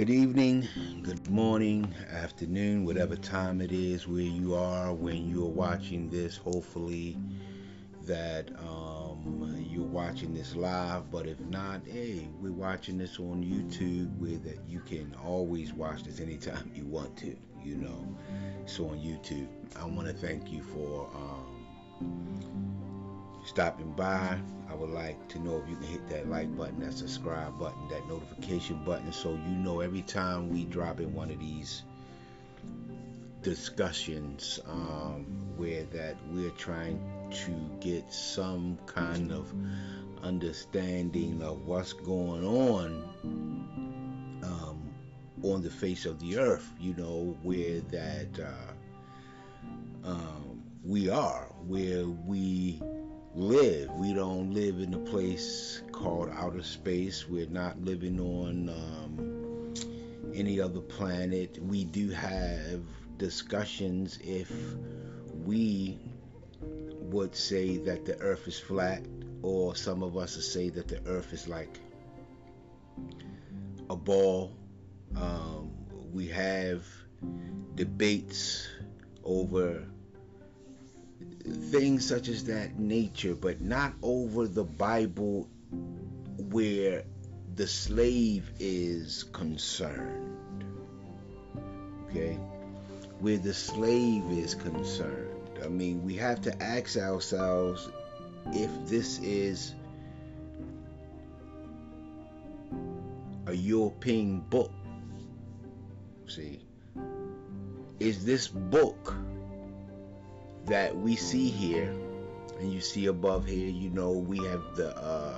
Good evening, good morning, afternoon, whatever time it is where you are when you're watching this. Hopefully, that um, you're watching this live. But if not, hey, we're watching this on YouTube where that you can always watch this anytime you want to. You know, so on YouTube. I want to thank you for um, stopping by. I would like to know if you can hit that like button, that subscribe button, that notification button, so you know every time we drop in one of these discussions um, where that we're trying to get some kind of understanding of what's going on um, on the face of the earth. You know where that uh, um, we are, where we live. We don't live in a place called outer space. We're not living on um, any other planet. We do have discussions if we would say that the earth is flat, or some of us would say that the earth is like a ball. Um, we have debates over things such as that nature, but not over the Bible where the slave is concerned. Okay? Where the slave is concerned. I mean, we have to ask ourselves if this is a European book. See? Is this book that we see here, and you see above here, you know, we have the uh,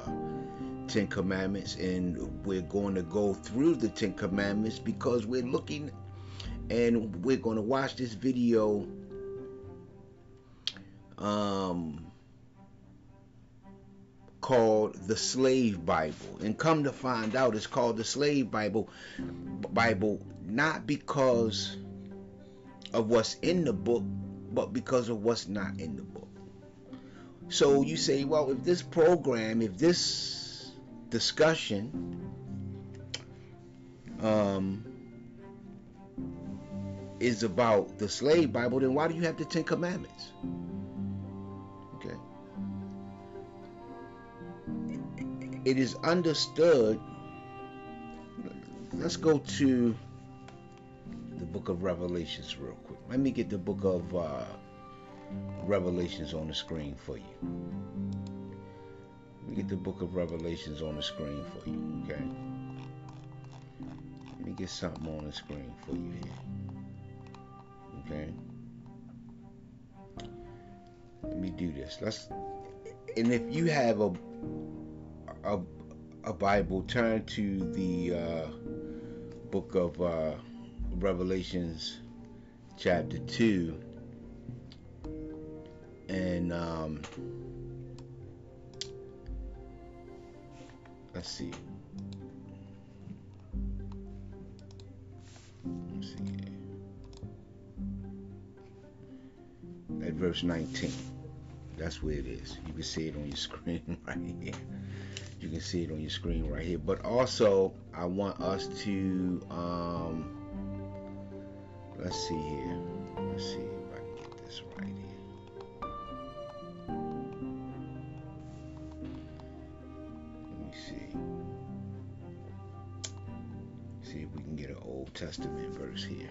Ten Commandments, and we're going to go through the Ten Commandments because we're looking and we're going to watch this video um, called the Slave Bible. And come to find out, it's called the Slave Bible. Bible not because of what's in the book, but because of what's not in the book. So you say, well, if this program, if this discussion um, is about the slave Bible, then why do you have the Ten Commandments? Okay. It is understood. Let's go to the book of Revelations real quick. Let me get the book of uh, Revelations on the screen for you. Let me get the book of Revelations on the screen for you, okay? Let me get something on the screen for you here. Okay? Let me do this. Let's and if you have a a, a Bible, turn to the uh, book of uh, Revelations chapter 2 and um, let's see. Let's see. At verse 19 that's where it is. You can see it on your screen right here. You can see it on your screen right here. But also I want us to um, let's see here. Let's see if I can get this right here. Let me see. See if we can get an Old Testament verse here.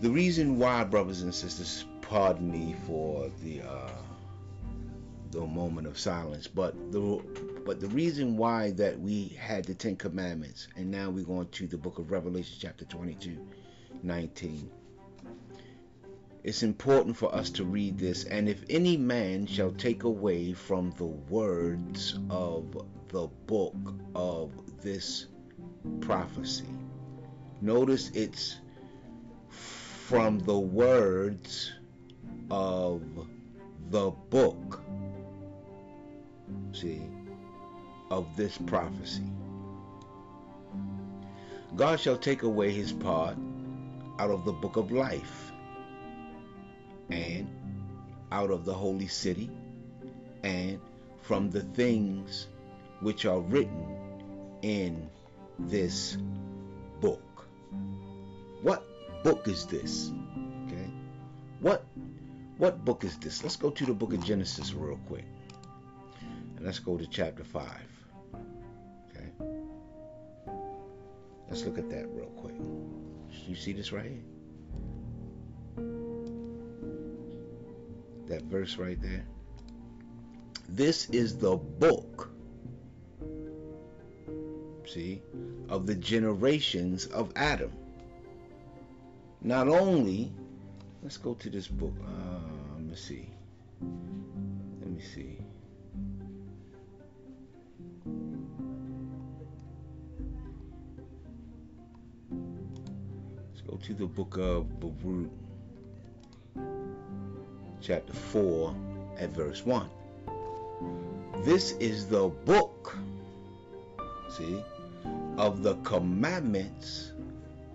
The reason why, brothers and sisters, pardon me for the uh, the moment of silence. But the but the reason why that we had the Ten Commandments, and now we're going to the book of Revelation, chapter 22, 19. It's important for us to read this. And if any man shall take away from the words of the book of this prophecy, notice it's from the words of the book see, of this prophecy. God shall take away his part out of the book of life and out of the holy city and from the things which are written in this book. What book is this? Okay. What what book is this? Let's go to the book of Genesis real quick. And let's go to chapter 5. Okay. Let's look at that real quick. You see this right here? That verse right there. This is the book, see, of the generations of Adam. Not only, let's go to this book. Uh, let me see. Let me see. Go to the book of Baruch, chapter 4, at verse 1. This is the book, see, of the commandments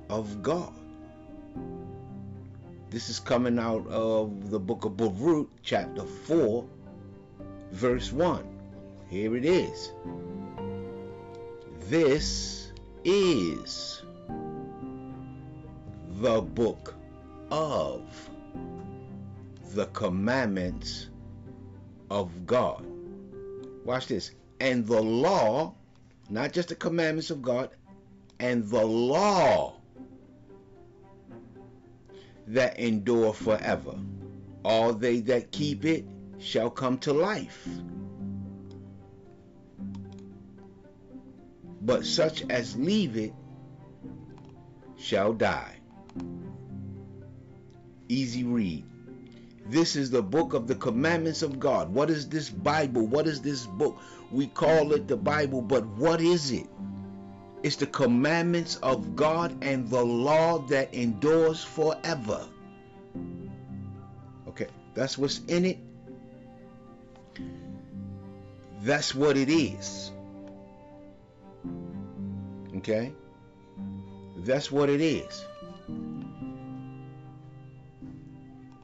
of God. This is coming out of the book of Baruch, chapter 4, verse 1. Here it is. This is the book of the commandments of God. Watch this. And the law, not just the commandments of God, and the law that endure forever. All they that keep it shall come to life. But such as leave it shall die. Easy read. This is the book of the commandments of God. What is this Bible? What is this book? We call it the Bible, but what is it? It's the commandments of God and the law that endures forever. Okay, that's what's in it. That's what it is. Okay? That's what it is.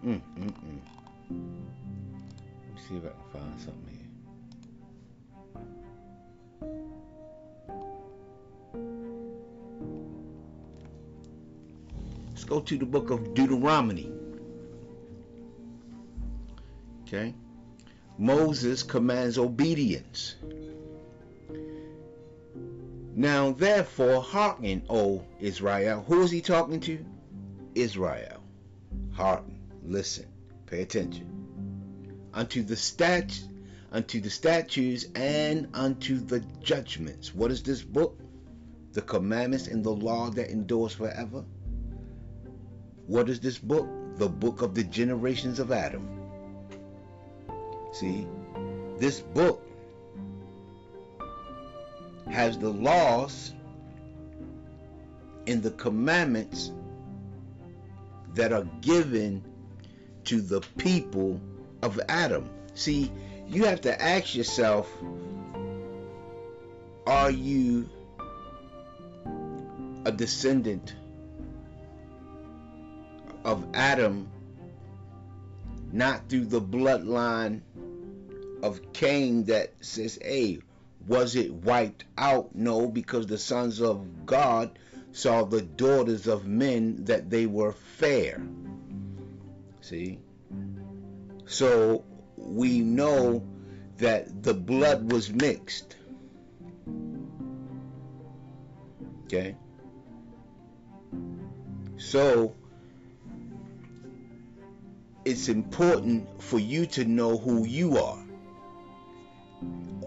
Mm, mm, mm. Let me see if I can find something here. Let's go to the book of Deuteronomy. Okay? Moses commands obedience. Now, therefore, hearken, O Israel. Who is he talking to? Israel. Hearken listen, pay attention. Unto the stat unto the statutes and unto the judgments. What is this book? The commandments and the law that endures forever. What is this book? The book of the generations of Adam. See, this book has the laws and the commandments that are given to the people of Adam. See, you have to ask yourself are you a descendant of Adam, not through the bloodline of Cain that says, hey, was it wiped out? No, because the sons of God saw the daughters of men that they were fair. See? So we know that the blood was mixed. Okay? So it's important for you to know who you are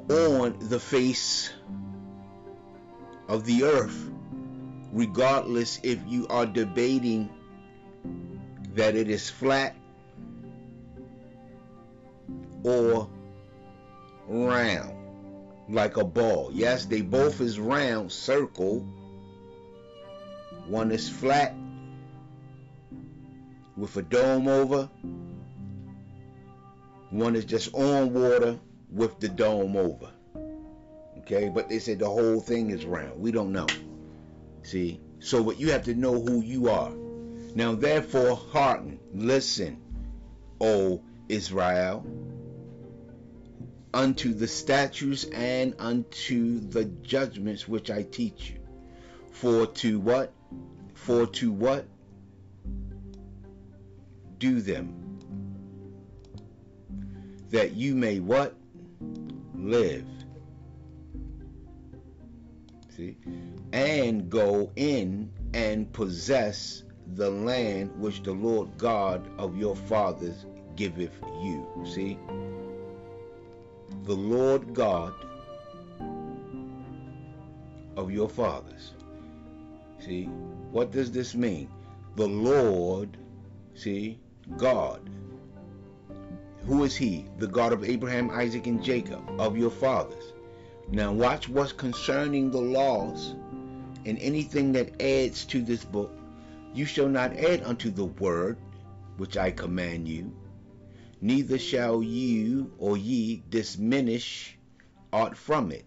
on the face of the earth, regardless if you are debating that it is flat or round like a ball. Yes, they both is round, circle. One is flat with a dome over. One is just on water with the dome over. Okay, but they said the whole thing is round. We don't know. See? So but you have to know who you are. Now therefore hearken, listen, O Israel, unto the statutes and unto the judgments which I teach you. For to what? For to what? Do them. That you may what? Live. See? And go in and possess the land which the Lord God of your fathers giveth you. See? The Lord God of your fathers. See? What does this mean? The Lord, see, God. Who is He? The God of Abraham, Isaac, and Jacob, of your fathers. Now, watch what's concerning the laws and anything that adds to this book you shall not add unto the word which I command you, neither shall you or ye diminish aught from it,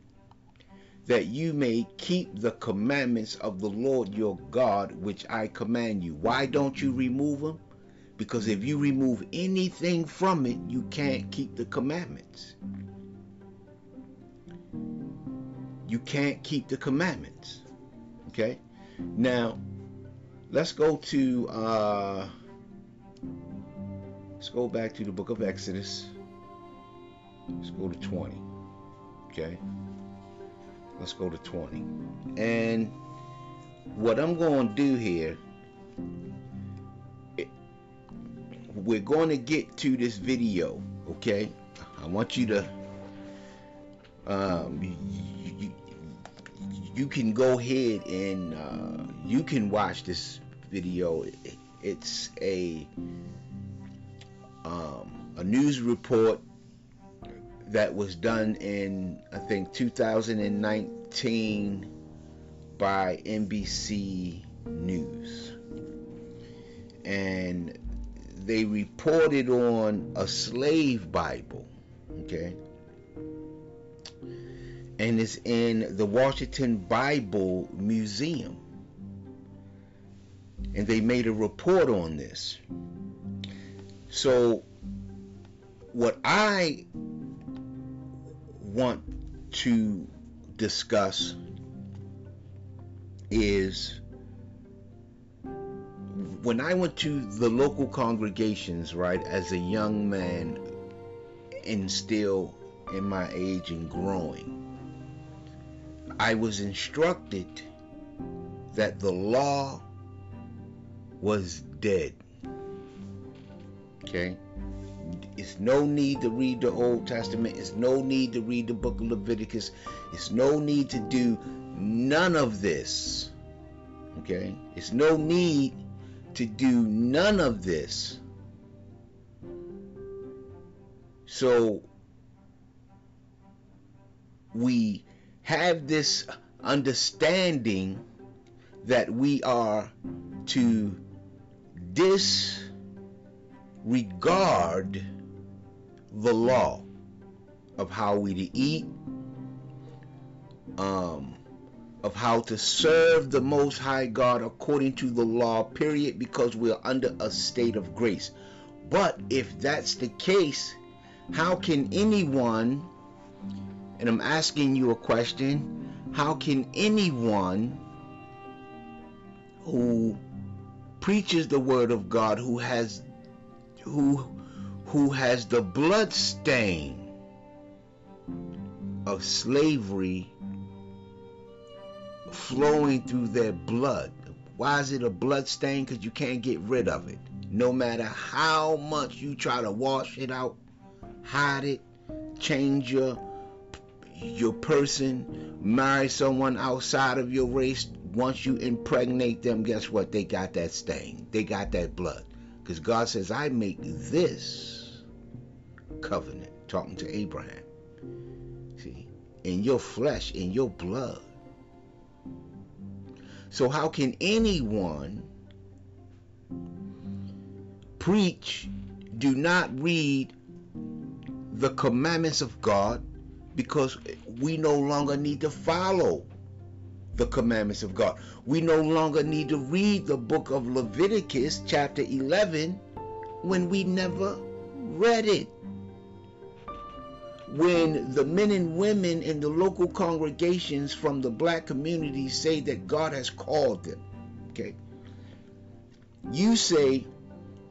that you may keep the commandments of the Lord your God which I command you. Why don't you remove them? Because if you remove anything from it, you can't keep the commandments. You can't keep the commandments. Okay? Now, let's go to uh, let's go back to the book of Exodus. Let's go to 20. Okay. Let's go to 20. And what I'm going to do here, it, we're going to get to this video. Okay. I want you to um, you can go ahead and uh, you can watch this video. It's a um, a news report that was done in I think 2019 by NBC News, and they reported on a slave Bible. Okay and it's in the Washington Bible Museum. And they made a report on this. So, what I want to discuss is when I went to the local congregations, right, as a young man and still in my age and growing I was instructed that the law was dead. Okay? It's no need to read the Old Testament. It's no need to read the book of Leviticus. It's no need to do none of this. Okay? It's no need to do none of this. So we have this understanding that we are to disregard the law of how we to eat, um, of how to serve the Most High God according to the law, period, because we're under a state of grace. But if that's the case, how can anyone and I'm asking you a question. How can anyone who preaches the word of God who has who who has the blood stain of slavery flowing through their blood. Why is it a blood stain? Because you can't get rid of it. No matter how much you try to wash it out, hide it, change your your person marry someone outside of your race, once you impregnate them, guess what? They got that stain. They got that blood. Because God says, I make this covenant, talking to Abraham. See, in your flesh, in your blood. So, how can anyone preach, do not read the commandments of God? Because we no longer need to follow the commandments of God. We no longer need to read the book of Leviticus, chapter 11, when we never read it. When the men and women in the local congregations from the black community say that God has called them, okay? You say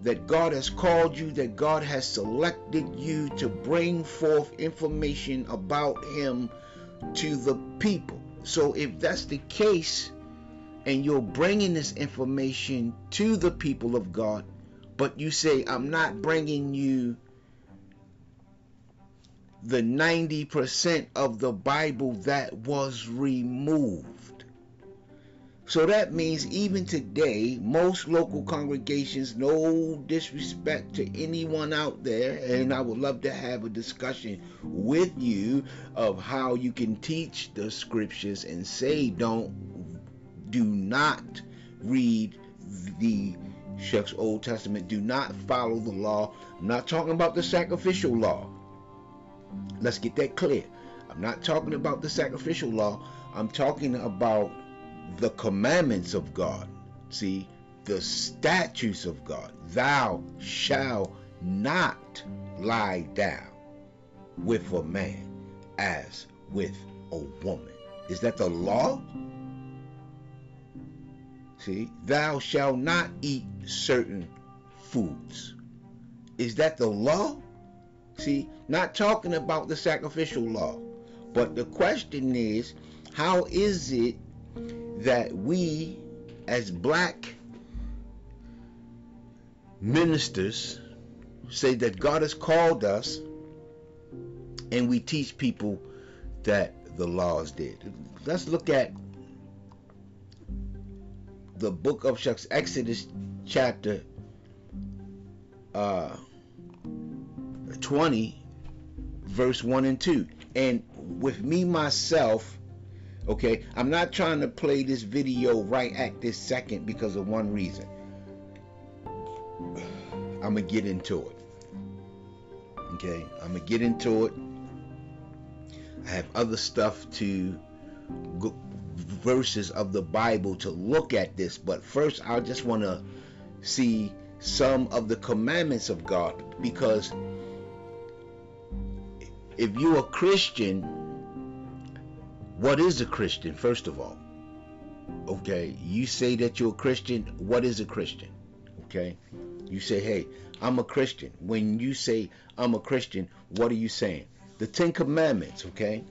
that God has called you, that God has selected you to bring forth information about Him to the people. So, if that's the case, and you're bringing this information to the people of God, but you say, I'm not bringing you the 90% of the Bible that was removed. So that means even today, most local congregations, no disrespect to anyone out there, and I would love to have a discussion with you of how you can teach the scriptures and say, don't, do not read the shucks Old Testament, do not follow the law. I'm not talking about the sacrificial law. Let's get that clear. I'm not talking about the sacrificial law. I'm talking about the commandments of God. See, the statutes of God. Thou shalt not lie down with a man as with a woman. Is that the law? See, thou shalt not eat certain foods. Is that the law? See, not talking about the sacrificial law. But the question is, how is it that we, as black ministers, say that God has called us and we teach people that the laws did. Let's look at the book of Shucks, Exodus chapter uh, 20, verse 1 and 2. And with me, myself, Okay, I'm not trying to play this video right at this second because of one reason. I'm gonna get into it. Okay, I'm gonna get into it. I have other stuff to go, verses of the Bible to look at this, but first I just want to see some of the commandments of God because if you're a Christian what is a Christian, first of all? Okay, you say that you're a Christian. What is a Christian? Okay, you say, hey, I'm a Christian. When you say I'm a Christian, what are you saying? The Ten Commandments, okay?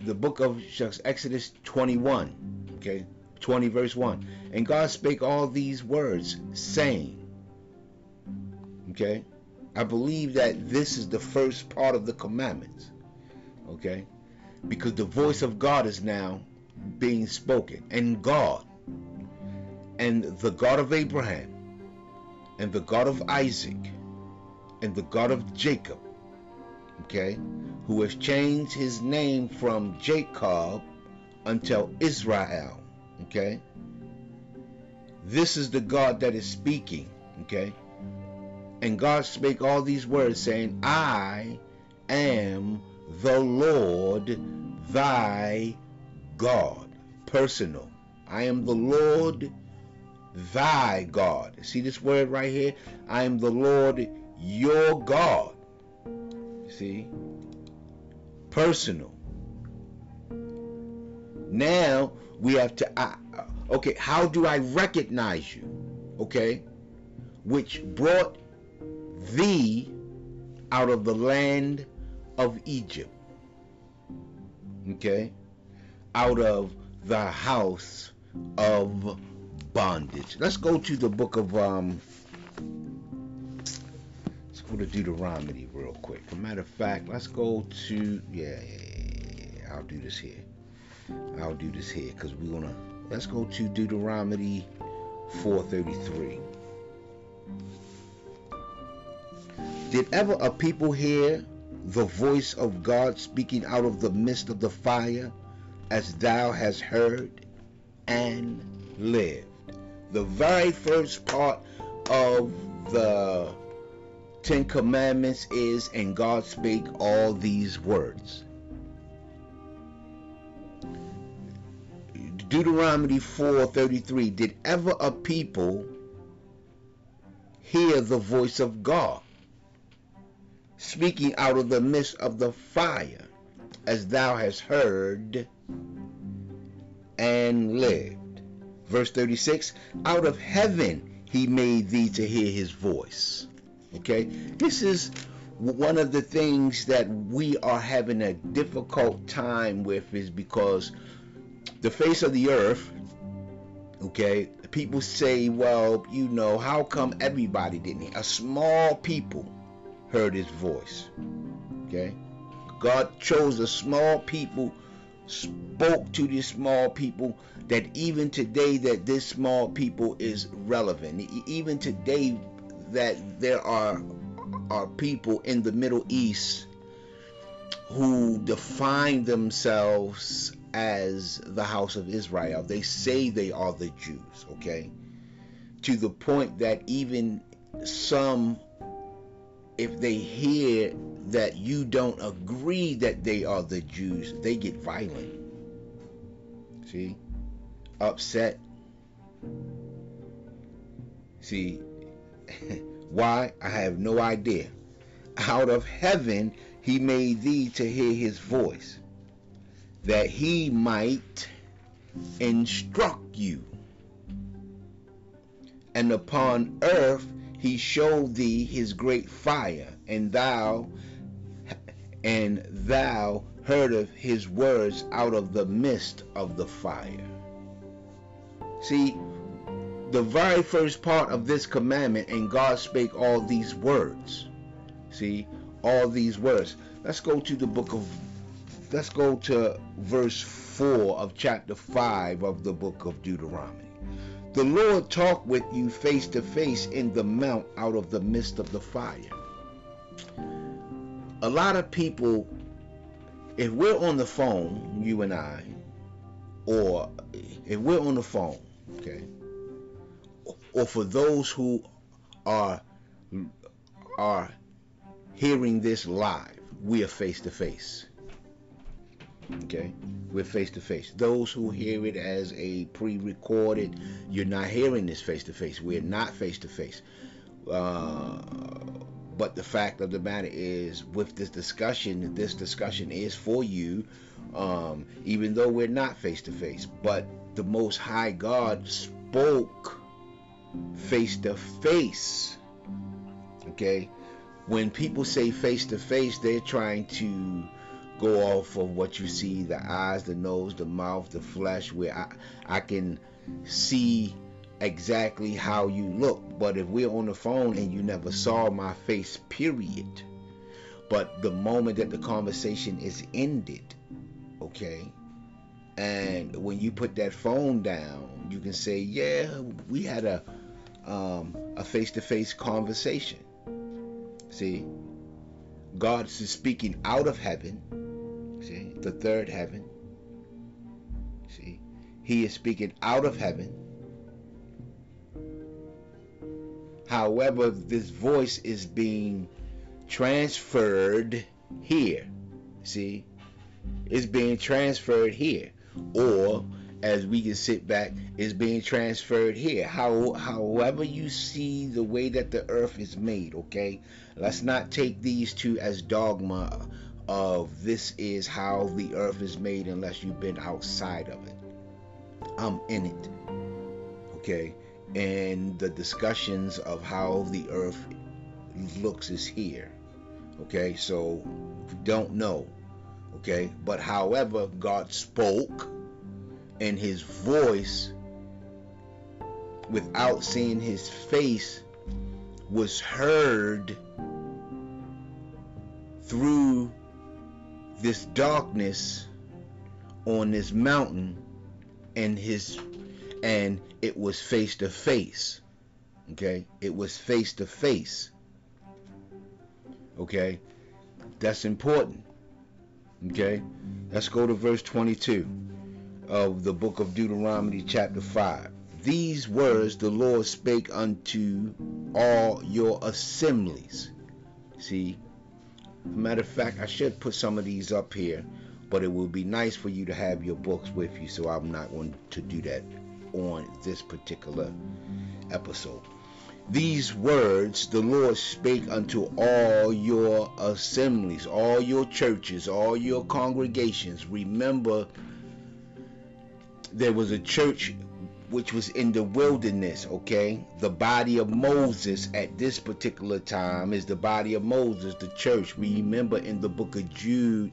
The book of Exodus 21, okay? 20 verse 1. And God spake all these words, saying, okay? I believe that this is the first part of the commandments, okay? Because the voice of God is now being spoken. And God, and the God of Abraham, and the God of Isaac, and the God of Jacob, okay, who has changed his name from Jacob until Israel, okay. This is the God that is speaking, okay. And God spake all these words, saying, I am the Lord thy God. Personal. I am the Lord thy God. See this word right here? I am the Lord your God. See? Personal. Now we have to, uh, okay, how do I recognize you? Okay? Which brought thee out of the land of Egypt. Okay? Out of the house of bondage. Let's go to the book of um let's go to Deuteronomy real quick. As a matter of fact, let's go to yeah, I'll do this here. I'll do this here because we're gonna let's go to Deuteronomy 433. Did ever a people hear the voice of God speaking out of the midst of the fire, as thou hast heard and lived. The very first part of the Ten Commandments is, and God spake all these words. Deuteronomy 4:33 Did ever a people hear the voice of God speaking out of the midst of the fire, as thou hast heard and lived. Verse 36 Out of heaven he made thee to hear his voice. Okay? This is one of the things that we are having a difficult time with is because the face of the earth, okay, people say, well, you know, how come everybody didn't hear? A small people heard his voice. Okay? God chose a small people, spoke to these small people that even today that this small people is relevant. Even today that there are are people in the Middle East who define themselves as the house of Israel. They say they are the Jews, okay? To the point that even some, if they hear that you don't agree that they are the Jews, they get violent. See? Upset. See? Why? I have no idea. Out of heaven he made thee to hear his voice, that he might instruct you. And upon earth he showed thee his great fire, and thou and thou heard of his words out of the midst of the fire. See, the very first part of this commandment, and God spake all these words. See, all these words. Let's go to the book of, let's go to verse 4 of chapter 5 of the book of Deuteronomy. The Lord talked with you face to face in the mount out of the midst of the fire. A lot of people, if we're on the phone, you and I, or if we're on the phone, okay, or for those who are are hearing this live, we are face to face. Okay, we're face to face. Those who hear it as a pre-recorded, you're not hearing this face to face. We're not face to face. But the fact of the matter is, with this discussion, this discussion is for you, um, even though we're not face to face. But the Most High God spoke face to face. Okay? When people say face to face, they're trying to go off of what you see the eyes, the nose, the mouth, the flesh, where I, I can see exactly how you look. But if we're on the phone and you never saw my face, period. But the moment that the conversation is ended, okay, and when you put that phone down, you can say, "Yeah, we had a um, a face-to-face conversation." See, God is speaking out of heaven. The third heaven. See, He is speaking out of heaven. However, this voice is being transferred here. See, it's being transferred here or as we can sit back it's being transferred here how however you see the way that the earth is made okay let's not take these two as dogma of this is how the earth is made unless you've been outside of it. I'm in it okay? And the discussions of how the earth looks is here okay? So don't know Okay, but however, God spoke and his voice without seeing his face was heard through this darkness on this mountain and his and it was face to face okay it was face to face okay that's important Okay? Let's go to verse 22 of the book of Deuteronomy, chapter 5. These words the Lord spake unto all your assemblies. See? Matter of fact, I should put some of these up here, but it would be nice for you to have your books with you, so I'm not going to do that on this particular episode. these words the Lord spake unto all your assemblies, all your churches, all your congregations. Remember, there was a church which was in the wilderness, okay? The body of Moses at this particular time is the body of Moses, the church. We remember in the book of Jude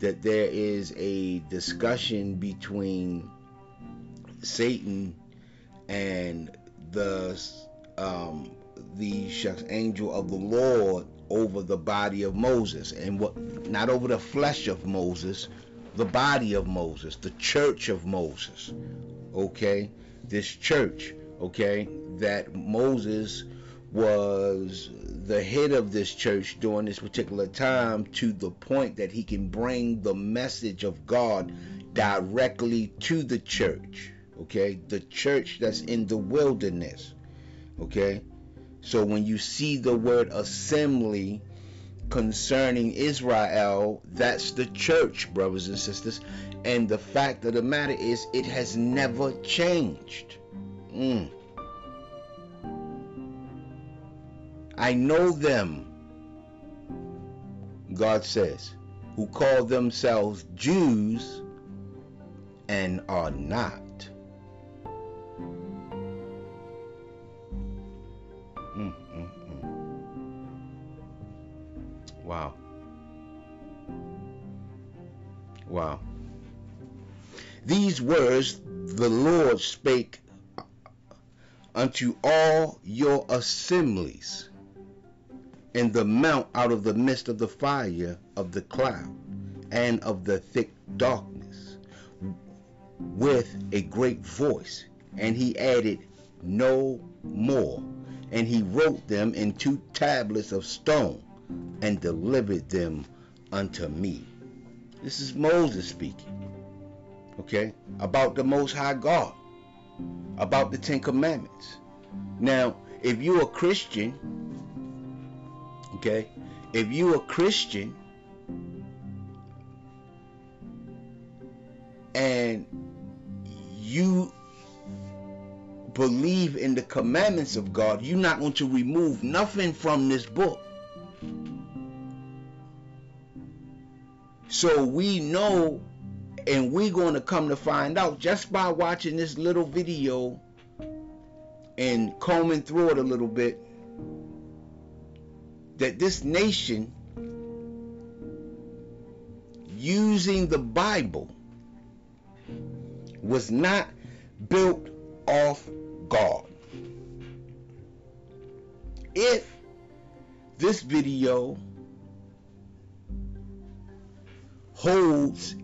that there is a discussion between Satan and the um, the angel of the Lord over the body of Moses and what not over the flesh of Moses, the body of Moses, the church of Moses. Okay? This church, okay, that Moses was the head of this church during this particular time to the point that he can bring the message of God directly to the church. Okay? The church that's in the wilderness. Okay? So when you see the word assembly concerning Israel, that's the church, brothers and sisters. And the fact of the matter is, it has never changed. Mm. I know them, God says, who call themselves Jews and are not. Mm, mm, mm. Wow. Wow. These words the Lord spake unto all your assemblies in the mount out of the midst of the fire of the cloud and of the thick darkness with a great voice. And he added no more. And he wrote them in two tablets of stone and delivered them unto me. This is Moses speaking. Okay? About the Most High God. About the Ten Commandments. Now, if you're a Christian, okay? If you're a Christian and you believe in the commandments of God, you're not going to remove nothing from this book. So we know, and we're going to come to find out just by watching this little video and combing through it a little bit that this nation using the Bible was not built off God. If this video holds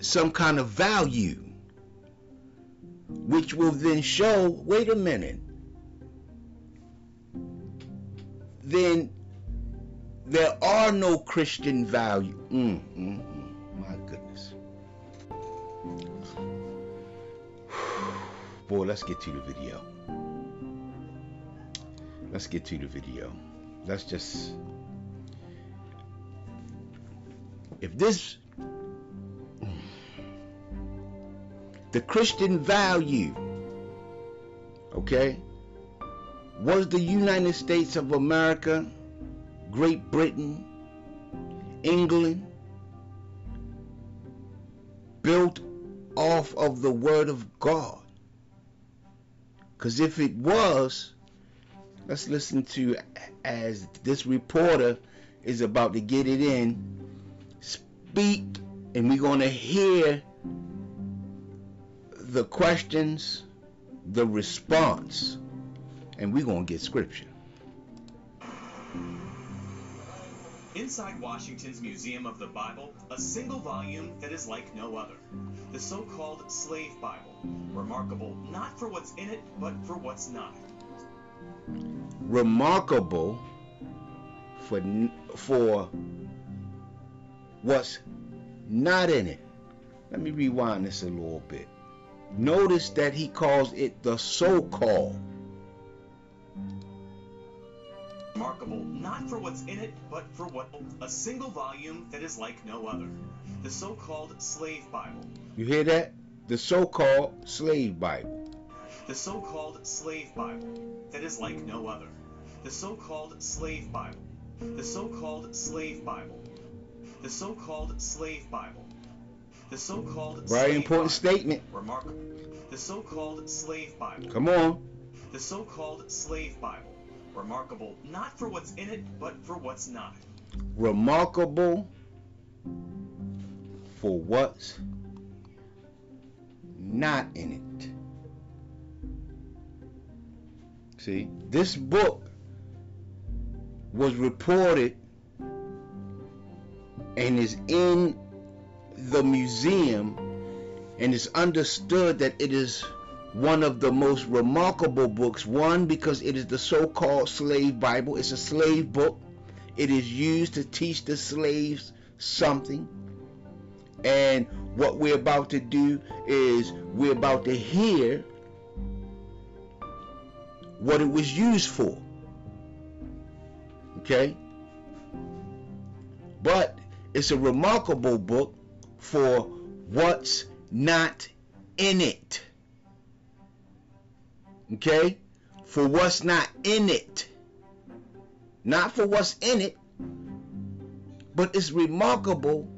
some kind of value, which will then show wait a minute, then there are no Christian value. Mm, mm, mm, my goodness. Boy, let's get to the video. Let's get to the video. Let's just if this the Christian value okay was the United States of America Great Britain England built off of the word of God? Because if it was let's listen to as this reporter is about to get it in. Speak and we're going to hear the questions, the response, and we're going to get scripture. Inside Washington's Museum of the Bible, a single volume that is like no other. The so called Slave Bible. Remarkable not for what's in it, but for what's not. Remarkable for, for what's not in it. Let me rewind this a little bit. Notice that he calls it the so-called. Remarkable not for what's in it, but for what a single volume that is like no other. The so-called slave Bible. You hear that? The so-called slave Bible. The so called Slave Bible, that is like no other. The so called Slave Bible. The so called Slave Bible. The so called Slave Bible. The so called Very important statement. Remarkable. The so called Slave Bible. Come on. The so called Slave Bible. Remarkable not for what's in it, but for what's not. Remarkable for what's not in it. See, this book was reported and is in the museum and it's understood that it is one of the most remarkable books. One, because it is the so called slave Bible, it's a slave book. It is used to teach the slaves something. And what we're about to do is we're about to hear what it was used for. Okay? But it's a remarkable book for what's not in it. Okay? For what's not in it. Not for what's in it, but it's remarkable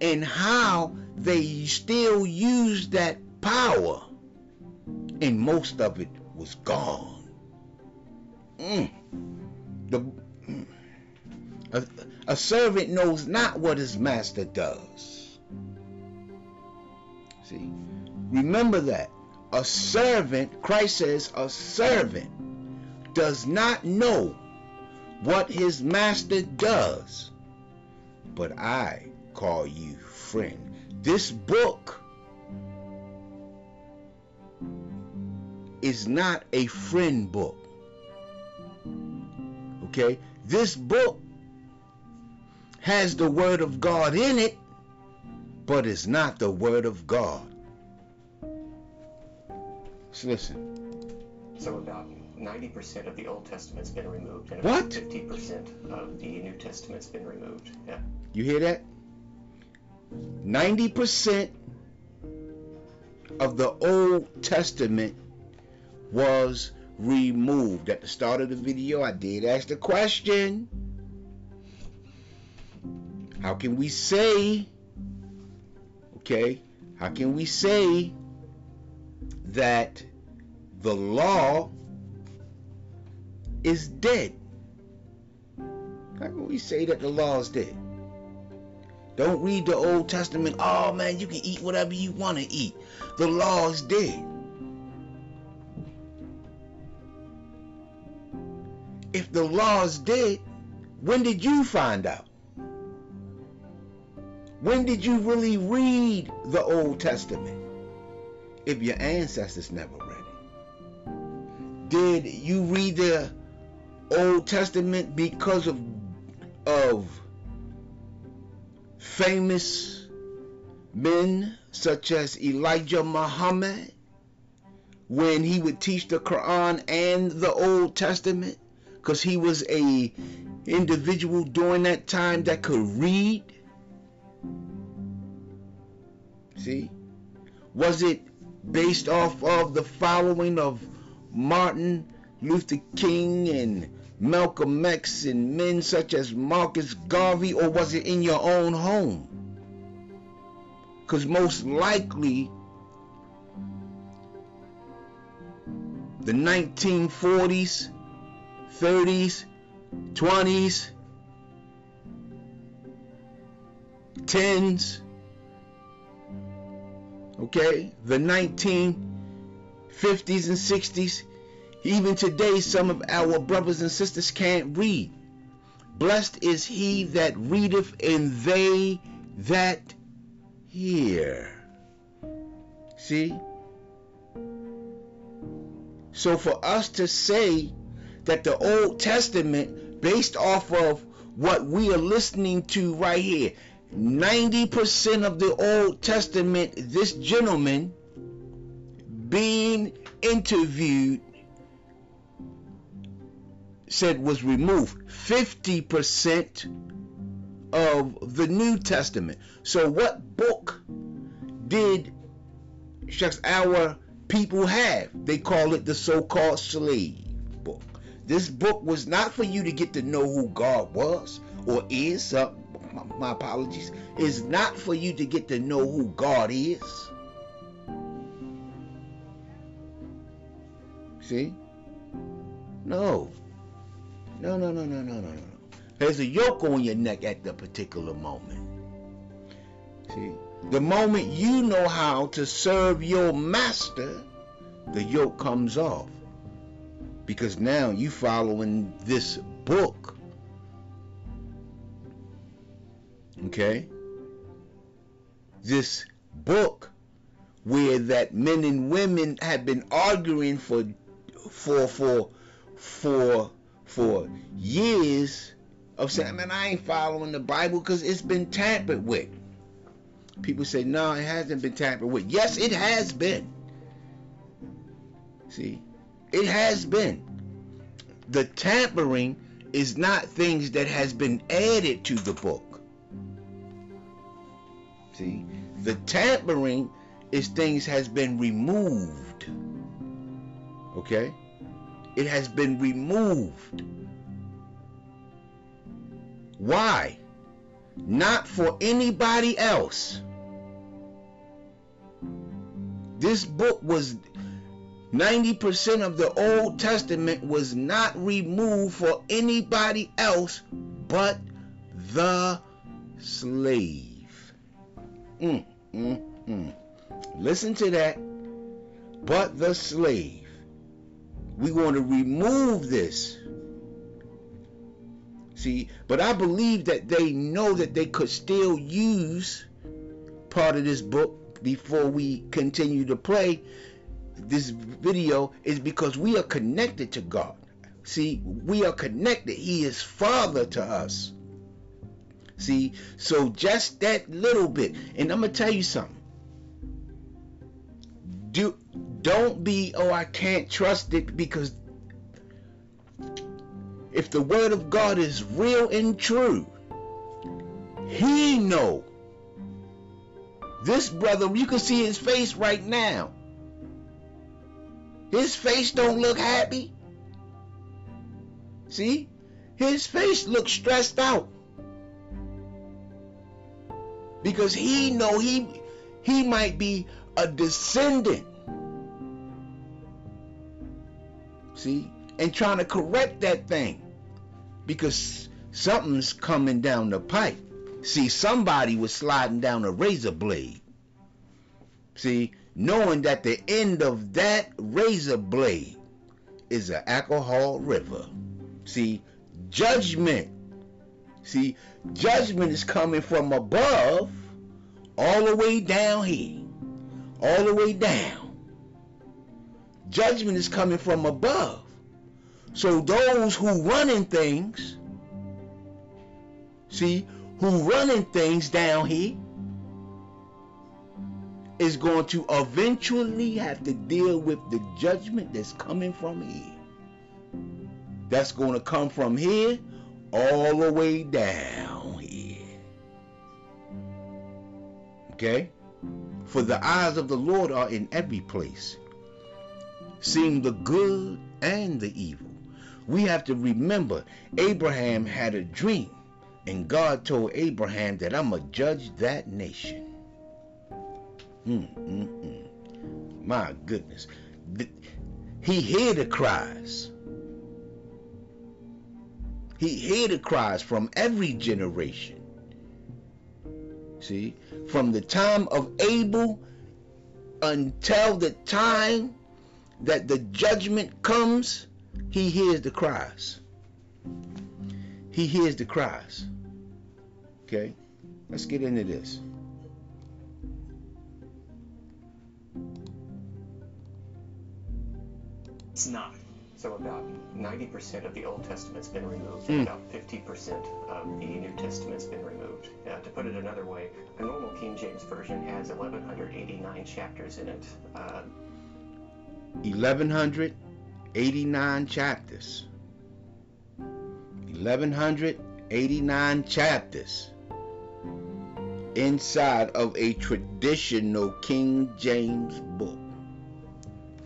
in how they still use that power, and most of it was gone. Mm. The, mm. a, a servant knows not what his master does. See, remember that. A servant, Christ says, a servant does not know what his master does, but I call you friend. This book is not a friend book. Okay? This book has the Word of God in it, but it's not the Word of God. Let's listen. So about 90% of the Old Testament's been removed, and What? about 50% of the New Testament's been removed. Yeah. You hear that? 90% of the Old Testament was removed. At the start of the video, I did ask the question How can we say, okay, how can we say that the law is dead? How can we say that the law is dead? Don't read the Old Testament. Oh man, you can eat whatever you want to eat. The law is dead. If the law is dead, when did you find out? When did you really read the Old Testament? If your ancestors never read it. Did you read the Old Testament because of of famous men such as Elijah Muhammad when he would teach the Quran and the Old Testament because he was a individual during that time that could read see was it based off of the following of Martin Luther King and Malcolm X and men such as Marcus Garvey, or was it in your own home? Because most likely, the 1940s, 30s, 20s, 10s, okay, the 1950s and 60s, even today, some of our brothers and sisters can't read. Blessed is he that readeth, and they that hear. See? So, for us to say that the Old Testament, based off of what we are listening to right here, 90% of the Old Testament, this gentleman being interviewed said was removed 50% of the New Testament. So what book did shucks our people have. They call it the so-called slave book. This book was not for you to get to know who God was or is. Uh, my, apologies. It's not for you to get to know who God is. See? No. No, no, no, no, no, no, no. There's a yoke on your neck at the particular moment. See? The moment you know how to serve your master, the yoke comes off. Because now you following this book. Okay? This book where that men and women have been arguing for for for for for years of saying, man, I ain't following the Bible because it's been tampered with. People say, no, it hasn't been tampered with. Yes, it has been. See, it has been. The tampering is not things that has been added to the book. See, the tampering is things has been removed. Okay? It has been removed. Why? Not for anybody else. This book was 90% of the Old Testament was not removed for anybody else but the slave. Mm, mm, mm. Listen to that. But the slave. We want to remove this. See, but I believe that they know that they could still use part of this book before we continue to play this video is because we are connected to God. See, we are connected. He is Father to us. See, so just that little bit. And I'm to tell you something. Do, don't be, oh, I can't trust it because if the word of God is real and true, he know. This brother, you can see his face right now. His face don't look happy. See? His face looks stressed out. Because he know he he might be a descendant. See? And trying to correct that thing. Because something's coming down the pipe. See, somebody was sliding down a razor blade. See, knowing that the end of that razor blade is an alcohol river. See, judgment. See, judgment is coming from above all the way down here. All the way down. Judgment is coming from above. So those who running things, see, who running things down here, is going to eventually have to deal with the judgment that's coming from here. That's going to come from here all the way down here. Okay? For the eyes of the Lord are in every place, seeing the good and the evil. We have to remember Abraham had a dream, and God told Abraham that I'm going to judge that nation. Mm, mm, mm. My goodness. He heard the cries. He heard the cries from every generation. See, from the time of Abel until the time that the judgment comes, he hears the cries. He hears the cries. Okay, let's get into this. It's not. So about 90% of the Old Testament's been removed, and about 50% of the New Testament's been removed. Now, to put it another way, a normal King James Version has 1,189 chapters in it. Uh, 1189 chapters. 1189 chapters inside of a traditional King James book.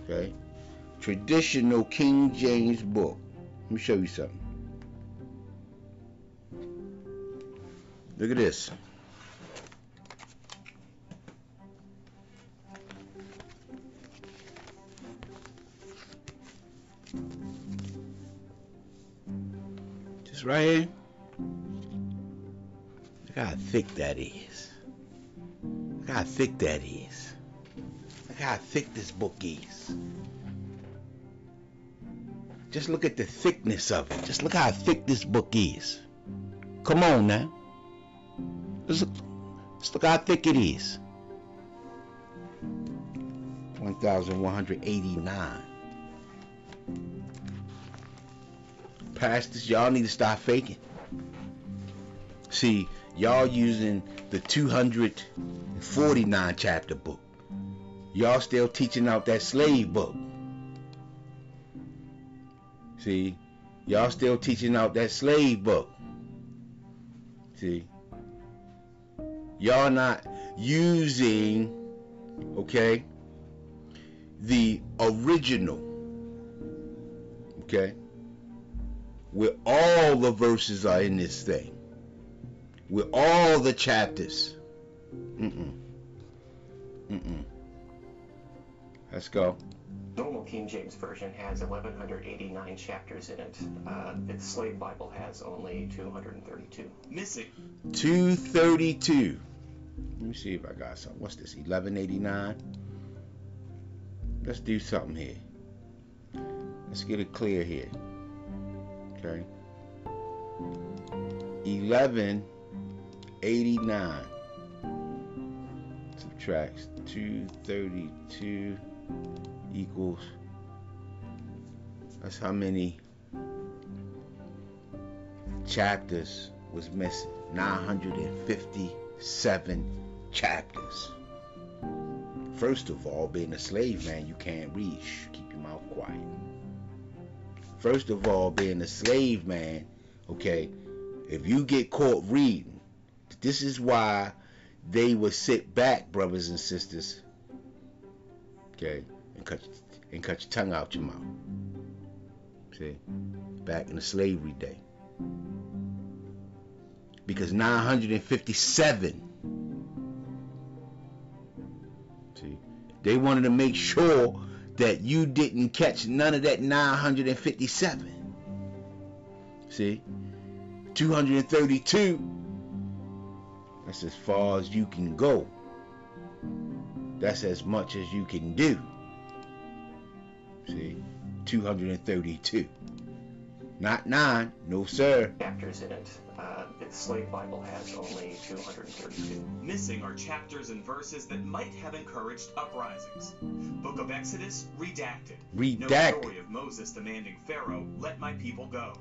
Okay? Traditional King James book. Let me show you something. Look at this. Just right here. Look how thick that is. Look how thick that is. Look how thick this book is. Just look at the thickness of it. Just look how thick this book is. Come on now. Just look, just look how thick it is. 1,189. Pastors, y'all need to stop faking. See, y'all using the 249 chapter book. Y'all still teaching out that slave book. See, y'all still teaching out that slave book. See, y'all not using, okay, the original, okay, where all the verses are in this thing, where all the chapters. Mm-mm. Mm-mm. Let's go normal King James Version has 1,189 chapters in it. Uh, the Slave Bible has only 232. Missing. 232. Let me see if I got something. What's this? 1189. Let's do something here. Let's get it clear here. Okay. 1189 subtracts 232 equals that's how many chapters was missing. 957 chapters. First of all being a slave man you can't read. Keep your mouth quiet. First of all being a slave man okay if you get caught reading this is why they would sit back brothers and sisters okay and cut and cut your tongue out your mouth. See, back in the slavery day, because 957. See, they wanted to make sure that you didn't catch none of that 957. See, 232. That's as far as you can go. That's as much as you can do. See, 232. Not nine, no sir. Chapters in it. Uh, the Slave Bible has only 232. Missing are chapters and verses that might have encouraged uprisings. Book of Exodus redacted. Redacted. No story of Moses demanding Pharaoh, let my people go.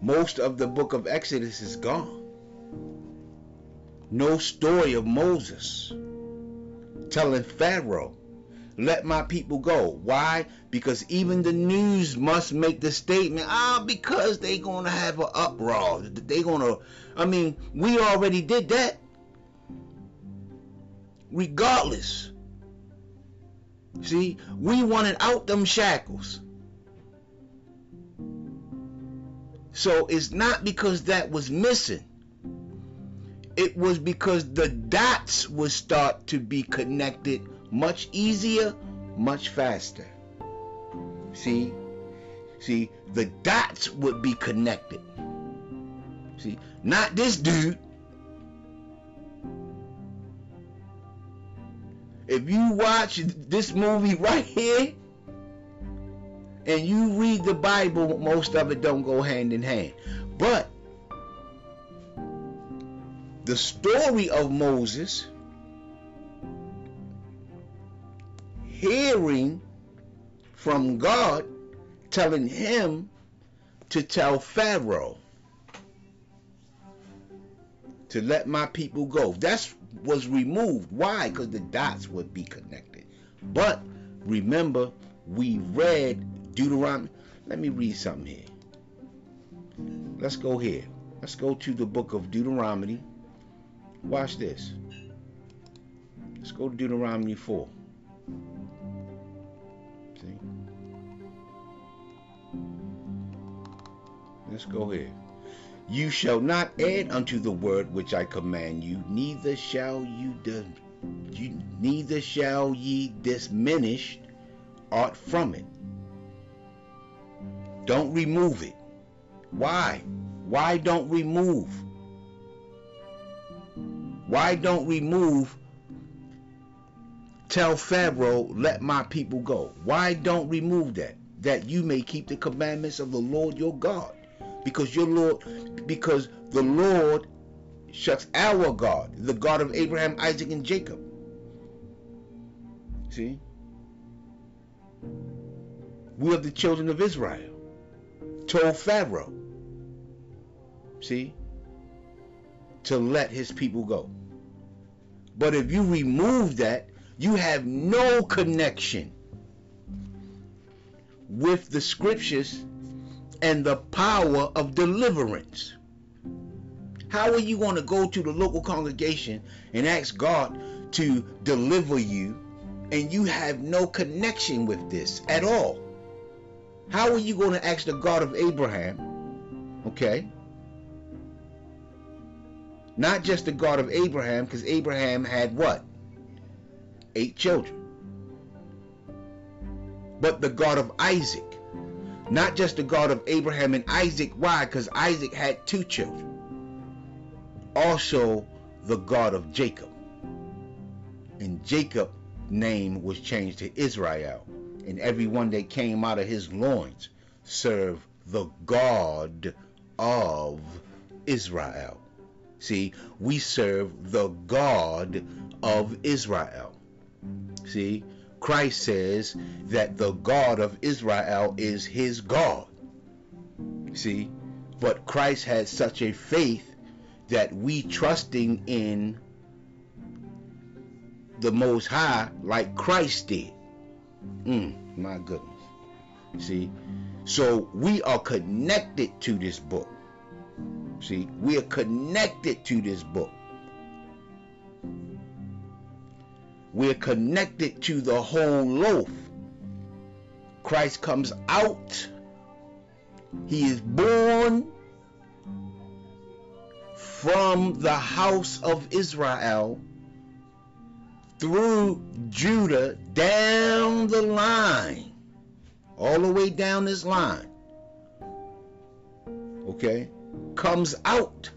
Most of the book of Exodus is gone. No story of Moses telling Pharaoh, let my people go. Why? Because even the news must make the statement, ah, because they gonna have an uproar. They gonna, I mean, we already did that. Regardless. See, we wanted out them shackles. So it's not because that was missing it was because the dots would start to be connected much easier, much faster. See? See, the dots would be connected. See, not this dude. If you watch this movie right here and you read the Bible, most of it don't go hand in hand. But the story of Moses hearing from God telling him to tell Pharaoh to let my people go. That was removed. Why? Because the dots would be connected. But remember, we read Deuteronomy. Let me read something here. Let's go here. Let's go to the book of Deuteronomy Watch this. Let's go to Deuteronomy 4. See? Let's go here. You shall not add unto the word which I command you, neither shall you, you neither shall ye diminish aught from it. Don't remove it. Why? Why don't remove? Why don't remove? Tell Pharaoh, let my people go. Why don't remove that? That you may keep the commandments of the Lord your God. Because your Lord, because the Lord shuts our God, the God of Abraham, Isaac, and Jacob. See? We are the children of Israel. Told Pharaoh. See? To let his people go. But if you remove that, you have no connection with the scriptures and the power of deliverance. How are you going to go to the local congregation and ask God to deliver you and you have no connection with this at all? How are you going to ask the God of Abraham, okay? Not just the God of Abraham, because Abraham had what? Eight children. But the God of Isaac. Not just the God of Abraham and Isaac. Why? Because Isaac had two children. Also the God of Jacob. And Jacob's name was changed to Israel. And everyone that came out of his loins served the God of Israel. See, we serve the God of Israel. See, Christ says that the God of Israel is his God. See, but Christ had such a faith that we trusting in the Most High like Christ did. Mm, my goodness. See, so we are connected to this book. See, we are connected to this book. We're connected to the whole loaf. Christ comes out. He is born from the house of Israel through Judah down the line, all the way down this line. Okay? Comes out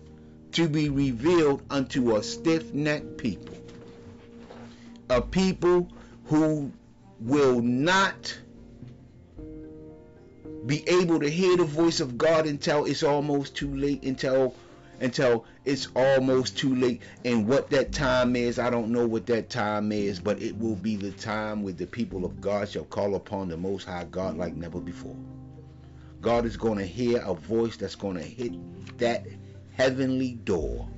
to be revealed unto a stiff necked people. A people who will not be able to hear the voice of God until it's almost too late, until until it's almost too late. And what that time is, I don't know what that time is, but it will be the time where the people of God shall call upon the Most High God like never before. God is going to hear a voice that's going to hit that heavenly door.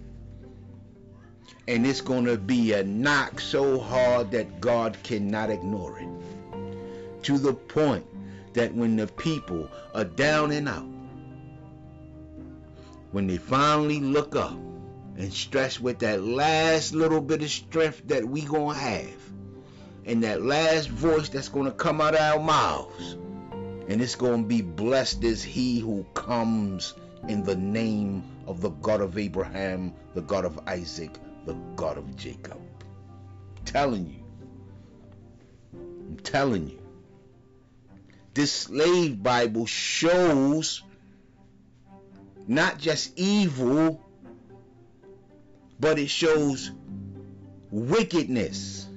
And it's going to be a knock so hard that God cannot ignore it. To the point that when the people are down and out, when they finally look up and stretch with that last little bit of strength that we going to have, and that last voice that's going to come out of our mouths, and it's going to be blessed is he who comes in the name of the God of Abraham, the God of Isaac, the God of Jacob. I'm telling you. I'm telling you. This slave Bible shows not just evil, but it shows wickedness.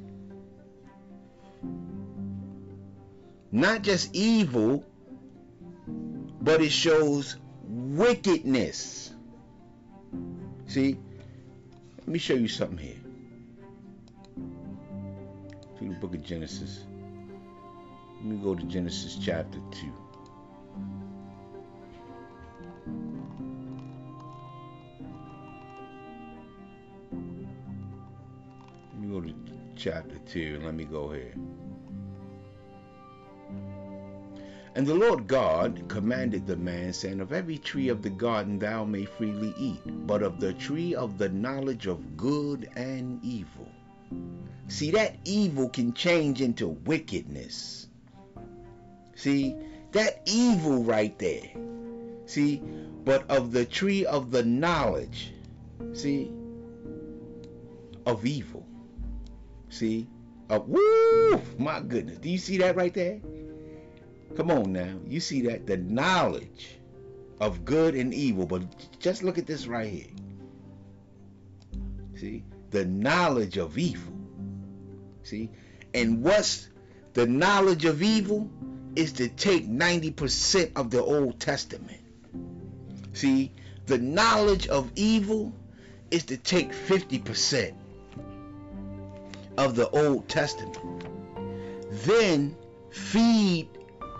Not just evil, but it shows wickedness. See, let me show you something here. To the book of Genesis. Let me go to Genesis chapter 2. Let me go to chapter 2. Let me go here. And the Lord God commanded the man, saying, Of every tree of the garden thou may freely eat, but of the tree of the knowledge of good and evil See, that evil can change into wickedness. See, that evil right there. See, but of the tree of the knowledge, see, of evil. See, of woo, my goodness. Do you see that right there? Come on now. You see that? The knowledge of good and evil. But just look at this right here. See, the knowledge of evil. See, and what's the knowledge of evil is to take 90% of the Old Testament See, the knowledge of evil is to take 50% of the Old Testament. Then feed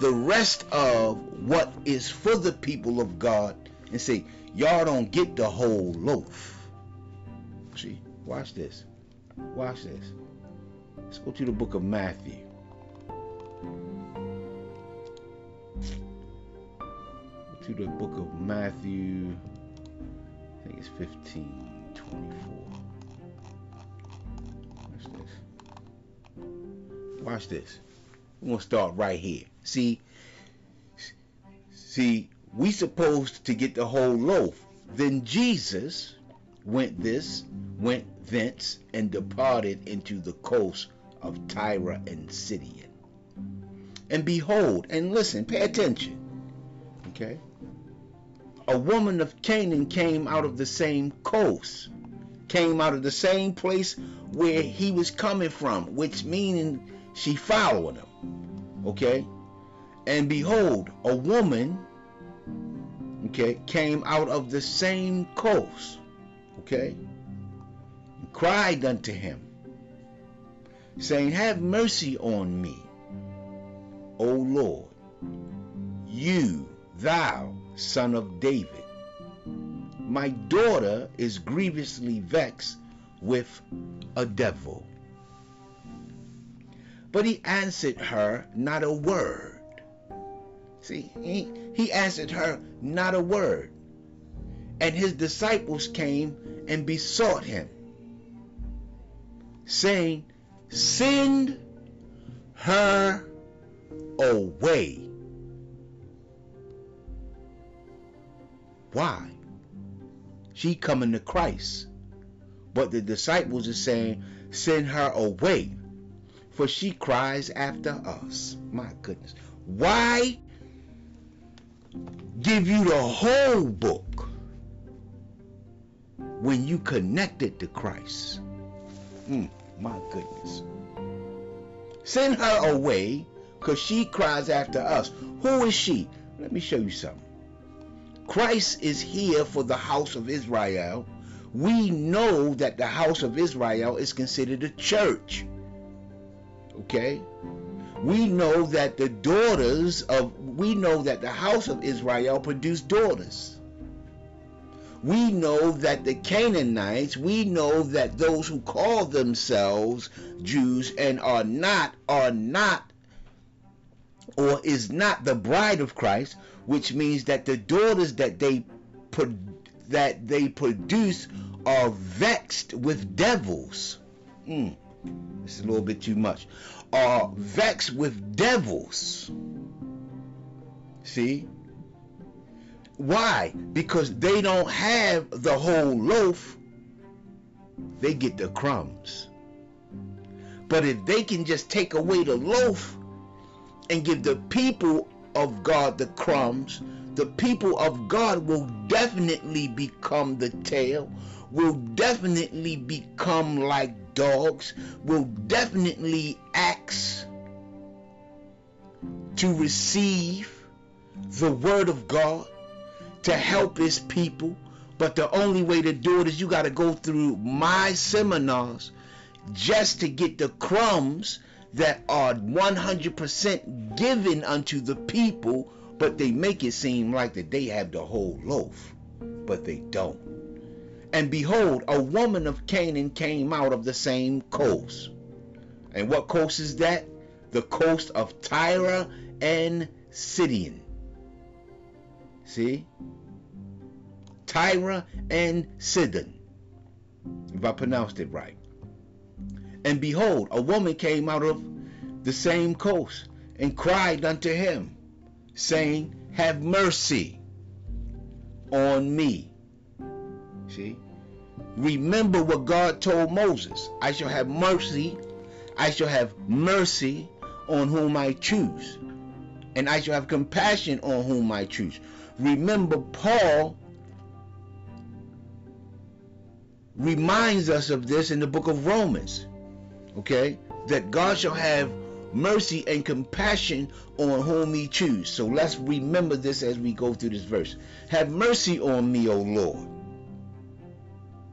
the rest of what is for the people of God and say, y'all don't get the whole loaf. See, watch this. Watch this. Let's go to the book of Matthew. to the book of Matthew. I think it's 15, 24. Watch this. Watch this. We're going to start right here. See, see, we supposed to get the whole loaf. Then Jesus went this, went thence, and departed into the coast of Tyre and Sidon. And behold, and listen, pay attention. Okay? a woman of Canaan came out of the same coast, came out of the same place where he was coming from, which meaning she followed him. Okay? And behold, a woman, okay, came out of the same coast, okay, and cried unto him, saying, Have mercy on me, O Lord, you, thou, son of David. My daughter is grievously vexed with a devil. But he answered her not a word. See, he, he answered her not a word. And his disciples came and besought him, saying, Send her away Why? She coming to Christ. But the disciples are saying, send her away, for she cries after us. My goodness. Why give you the whole book when you connected to Christ? Mm, my goodness. Send her away because she cries after us. Who is she? Let me show you something. Christ is here for the house of Israel. We know that the house of Israel is considered a church. Okay? We know that the daughters of, we know that the house of Israel produced daughters. We know that the Canaanites, we know that those who call themselves Jews and are not, are not, or is not the bride of Christ, which means that the daughters that they that they produce are vexed with devils. Mm, is a little bit too much. Are vexed with devils. See? Why? Because they don't have the whole loaf. They get the crumbs. But if they can just take away the loaf and give the people of God the crumbs, the people of God will definitely become the tail, will definitely become like dogs, will definitely ask to receive the word of God to help his people. But the only way to do it is you got to go through my seminars just to get the crumbs that are 100% given unto the people, but they make it seem like that they have the whole loaf, but they don't. And behold, a woman of Canaan came out of the same coast. And what coast is that? The coast of Tyre and Sidon. See? Tyre and Sidon. If I pronounced it right. And behold, a woman came out of the same coast and cried unto him, saying, Have mercy on me. See? Remember what God told Moses I shall have mercy, I shall have mercy on whom I choose, and I shall have compassion on whom I choose. Remember, Paul reminds us of this in the book of Romans. Okay? That God shall have mercy and compassion on whom he choose. So let's remember this as we go through this verse. Have mercy on me, O Lord.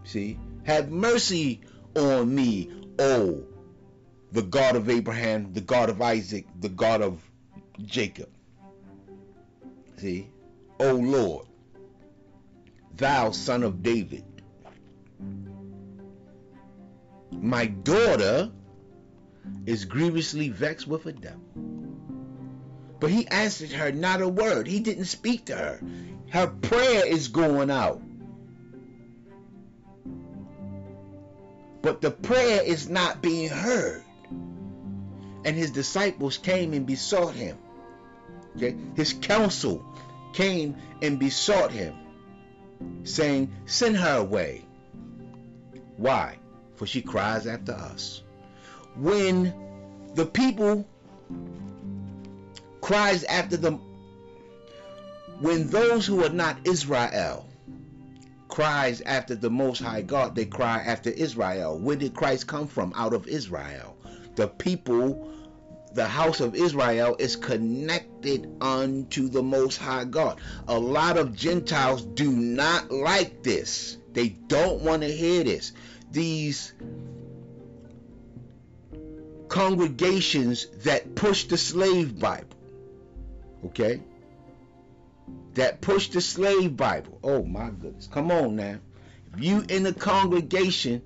See? Have mercy on me, O the God of Abraham, the God of Isaac, the God of Jacob. See? O Lord, thou son of David. My daughter is grievously vexed with a devil. But he answered her not a word. He didn't speak to her. Her prayer is going out. But the prayer is not being heard. And his disciples came and besought him. Okay? His council came and besought him, saying, Send her away. Why? For she cries after us. When the people cries after them, when those who are not Israel cries after the Most High God, they cry after Israel. Where did Christ come from? Out of Israel. The people, the house of Israel, is connected unto the Most High God. A lot of Gentiles do not like this. They don't want to hear this. These congregations that push the slave Bible. Okay? That push the slave Bible. Oh my goodness. Come on now. If you in the congregation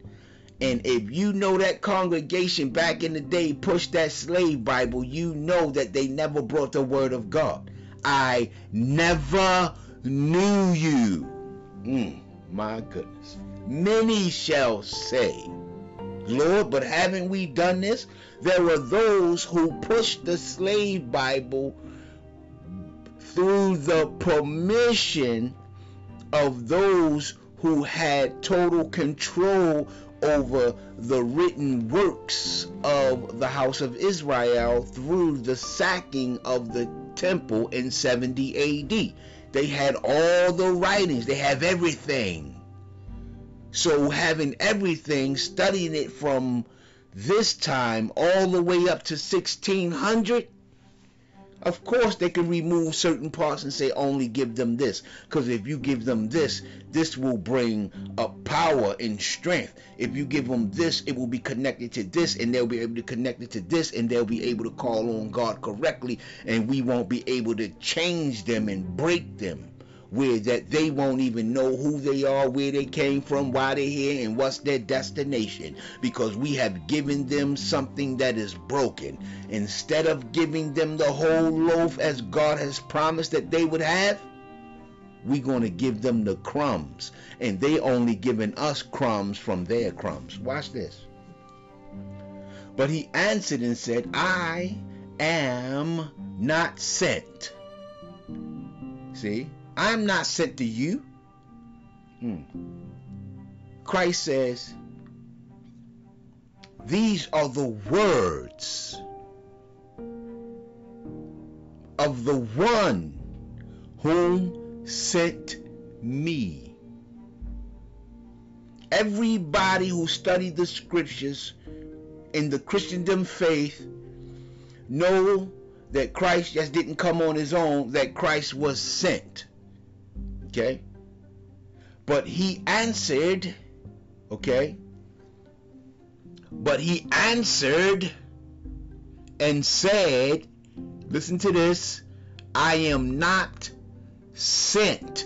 and if you know that congregation back in the day pushed that slave Bible, you know that they never brought the word of God. I never knew you. Mm, my goodness. Many shall say, Lord, but haven't we done this? There were those who pushed the slave Bible through the permission of those who had total control over the written works of the house of Israel through the sacking of the temple in 70 AD. They had all the writings, they have everything. So, having everything, studying it from this time all the way up to 1600, of course, they can remove certain parts and say only give them this. Because if you give them this, this will bring up power and strength. If you give them this, it will be connected to this, and they'll be able to connect it to this, and they'll be able to call on God correctly, and we won't be able to change them and break them where that they won't even know who they are, where they came from, why they're here, and what's their destination. Because we have given them something that is broken. Instead of giving them the whole loaf as God has promised that they would have, we're going to give them the crumbs. And they only giving us crumbs from their crumbs. Watch this. But he answered and said, I am not sent. See? I'm not sent to you. Hmm. Christ says, These are the words of the one whom sent me. Everybody who studied the scriptures in the Christendom faith know that Christ just didn't come on his own, that Christ was sent. Okay? But he answered, okay? But he answered and said, listen to this, I am not sent,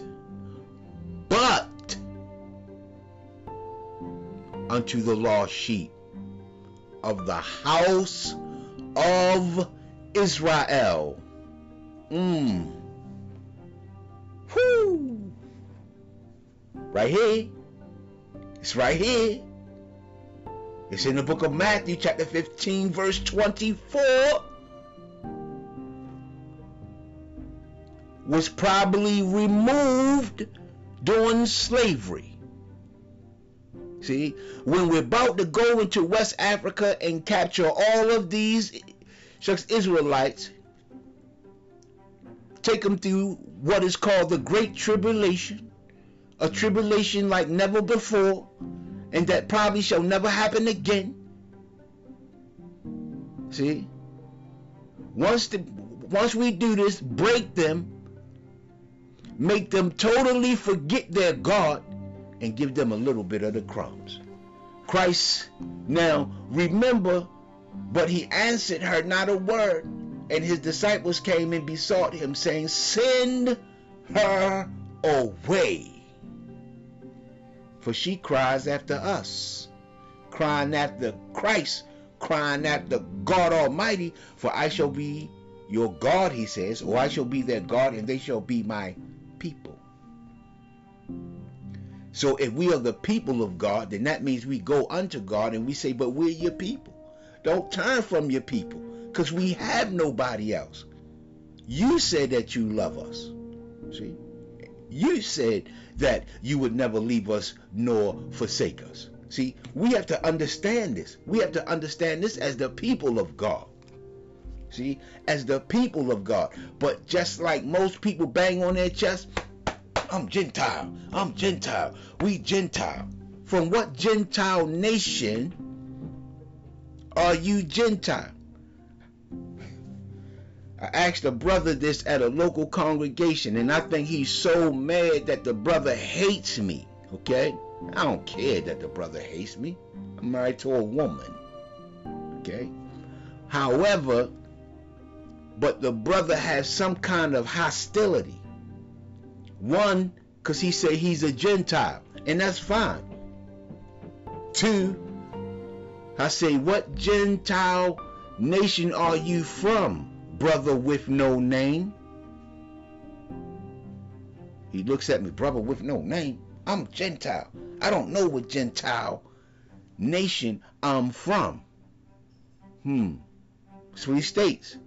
but unto the lost sheep of the house of Israel. Mm. Right here. It's right here. It's in the book of Matthew, chapter 15, verse 24. Was probably removed during slavery. See, when we're about to go into West Africa and capture all of these Israelites, take them through what is called the Great Tribulation, a mm. tribulation like never before, and that probably shall never happen again. See, once the once we do this, break them, make them totally forget their God, and give them a little bit of the crumbs. Christ, now remember, but he answered her not a word. And his disciples came and besought him, saying, Send her away. For she cries after us, crying after Christ, crying after God Almighty. For I shall be your God, he says, or I shall be their God, and they shall be my people. So if we are the people of God, then that means we go unto God and we say, But we're your people. Don't turn from your people because we have nobody else. You said that you love us. See? You said that you would never leave us nor forsake us. See, we have to understand this. We have to understand this as the people of God. See, as the people of God. But just like most people bang on their chest, I'm Gentile. I'm Gentile. We Gentile. From what Gentile nation are you Gentile? I asked a brother this at a local congregation, and I think he's so mad that the brother hates me. Okay? I don't care that the brother hates me. I'm married to a woman. Okay? However, but the brother has some kind of hostility. One, because he say he's a Gentile, and that's fine. Two, I say, what Gentile nation are you from, brother with no name? He looks at me, brother with no name. I'm Gentile. I don't know what Gentile nation I'm from. Hmm. What he states.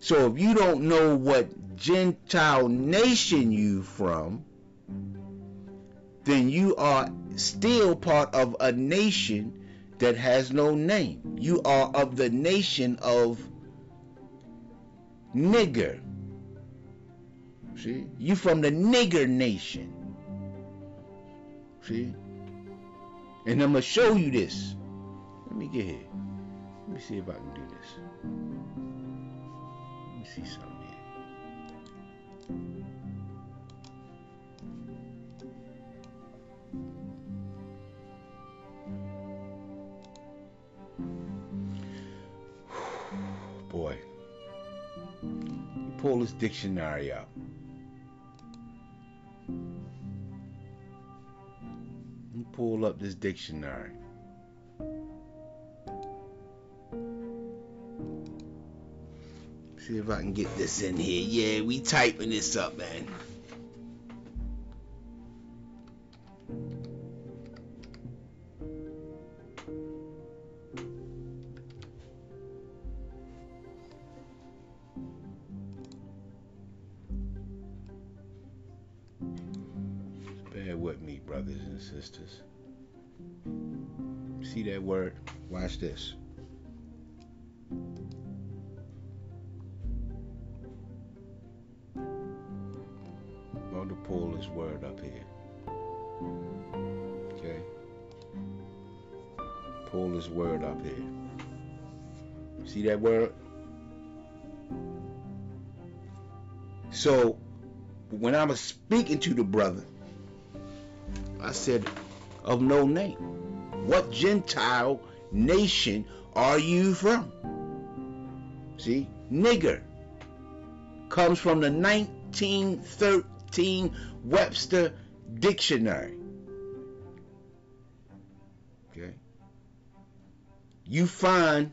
So if you don't know what Gentile nation you from, then you are still part of a nation that has no name. You are of the nation of nigger. See? You from the nigger nation. See? And I'm going to show you this. Let me get here. Let me see if I can do this. Let me see something here. Boy, pull this dictionary. You pull up this dictionary. See if I can get this in here. Yeah, we typing this up, man. Brothers and sisters. See that word? Watch this. I'm going to pull this word up here. Okay? Pull this word up here. See that word? So, when I was speaking to the brother, I said, of no name. What Gentile nation are you from? See, nigger comes from the 1913 Webster Dictionary. Okay. You find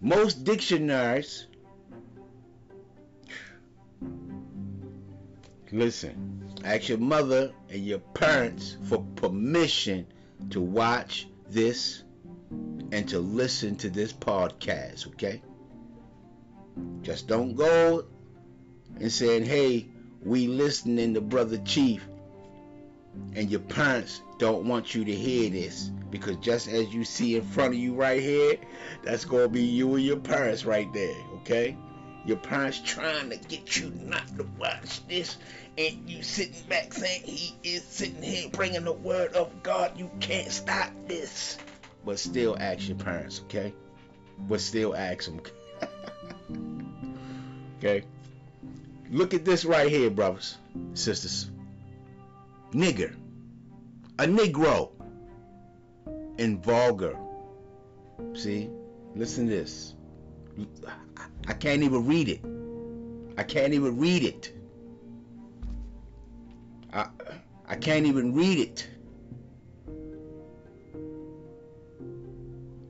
most dictionaries. Listen, ask your mother and your parents for permission to watch this and to listen to this podcast, okay? Just don't go and saying, hey, we listening to Brother Chief, and your parents don't want you to hear this. Because just as you see in front of you right here, that's going to be you and your parents right there, okay? Your parents trying to get you not to watch this, and you sitting back saying he is sitting here bringing the word of God. You can't stop this. But still ask your parents, okay? But still ask them. okay? Look at this right here, brothers, sisters. Nigger. A Negro. In vulgar. See? Listen to this. I can't even read it. I can't even read it. I I can't even read it.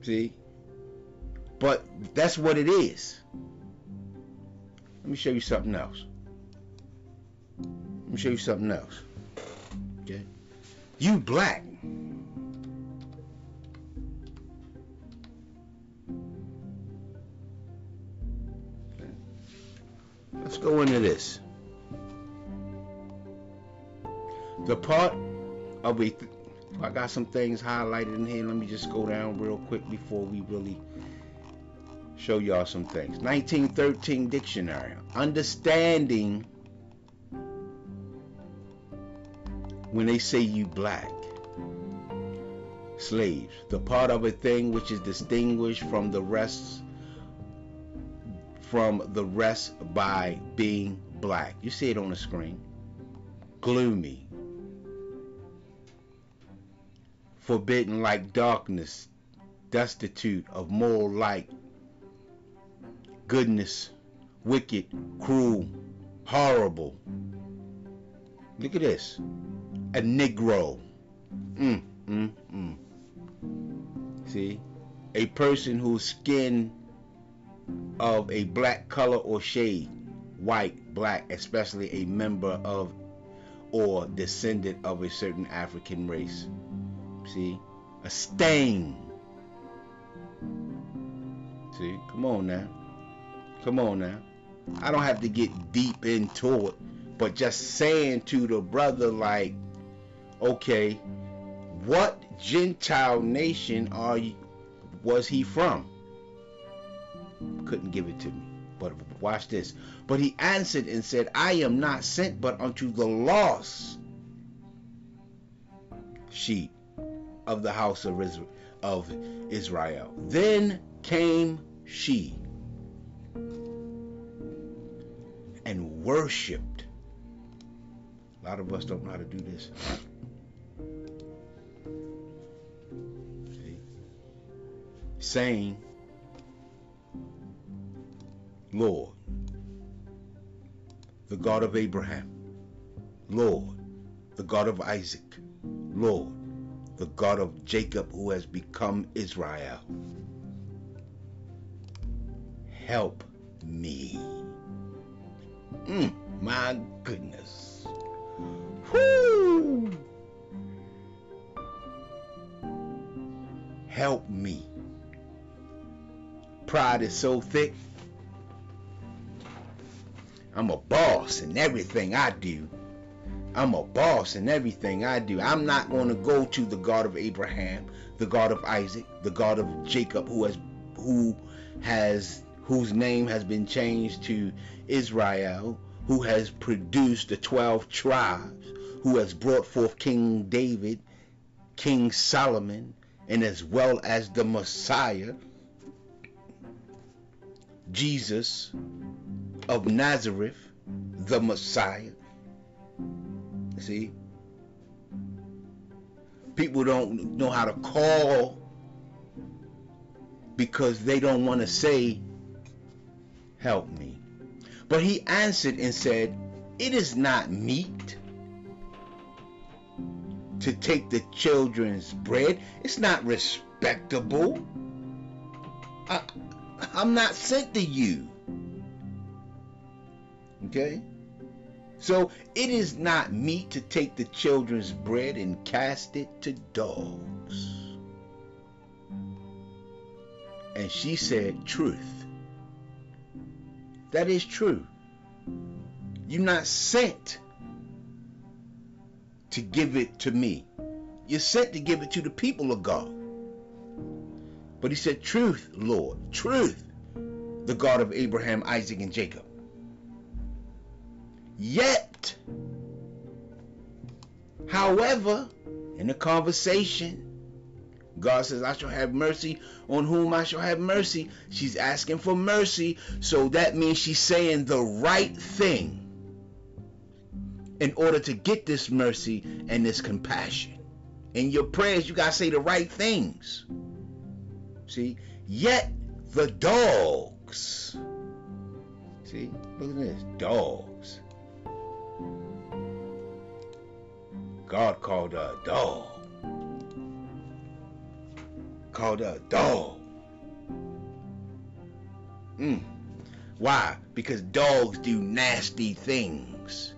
See? But that's what it is. Let me show you something else. Let me show you something else. Okay? You black. Let's go into this. The part of a, I got some things highlighted in here. Let me just go down real quick before we really show y'all some things. 1913 dictionary. Understanding when they say you black. Slaves. The part of a thing which is distinguished from the rest from the rest by being black. You see it on the screen. Gloomy. Forbidden like darkness, destitute of moral light, goodness, wicked, cruel, horrible. Look at this. A Negro. Mm, mm, mm. See? A person whose skin of a black color or shade, white, black, especially a member of or descendant of a certain African race. See? A stain. See? Come on now. Come on now. I don't have to get deep into it, but just saying to the brother, like, okay, what Gentile nation are you, was he from? couldn't give it to me. But watch this. But he answered and said, I am not sent but unto the lost sheep of the house of Israel. Then came she and worshipped. A lot of us don't know how to do this. See? Saying, Lord, the God of Abraham, Lord, the God of Isaac, Lord, the God of Jacob who has become Israel. Help me. Mm, my goodness. Help me. Pride is so thick I'm a boss in everything I do. I'm a boss in everything I do. I'm not going to go to the God of Abraham, the God of Isaac, the God of Jacob, who has who has whose name has been changed to Israel, who has produced the 12 tribes, who has brought forth King David, King Solomon, and as well as the Messiah, Jesus, of Nazareth, the Messiah. See? People don't know how to call because they don't want to say, Help me. But he answered and said, It is not meet to take the children's bread. It's not respectable. I, I'm not sent to you. Okay? So it is not meet to take the children's bread and cast it to dogs. And she said, Truth. That is true. You're not sent to give it to me. You're sent to give it to the people of God. But he said, Truth, Lord, truth, the God of Abraham, Isaac, and Jacob. Yet, however, in the conversation, God says, I shall have mercy on whom I shall have mercy. She's asking for mercy. So that means she's saying the right thing in order to get this mercy and this compassion. In your prayers, you got to say the right things. See? Yet the dogs. See? Look at this. Dogs. God called her a dog. Called her a dog. Mm. Why? Because dogs do nasty things.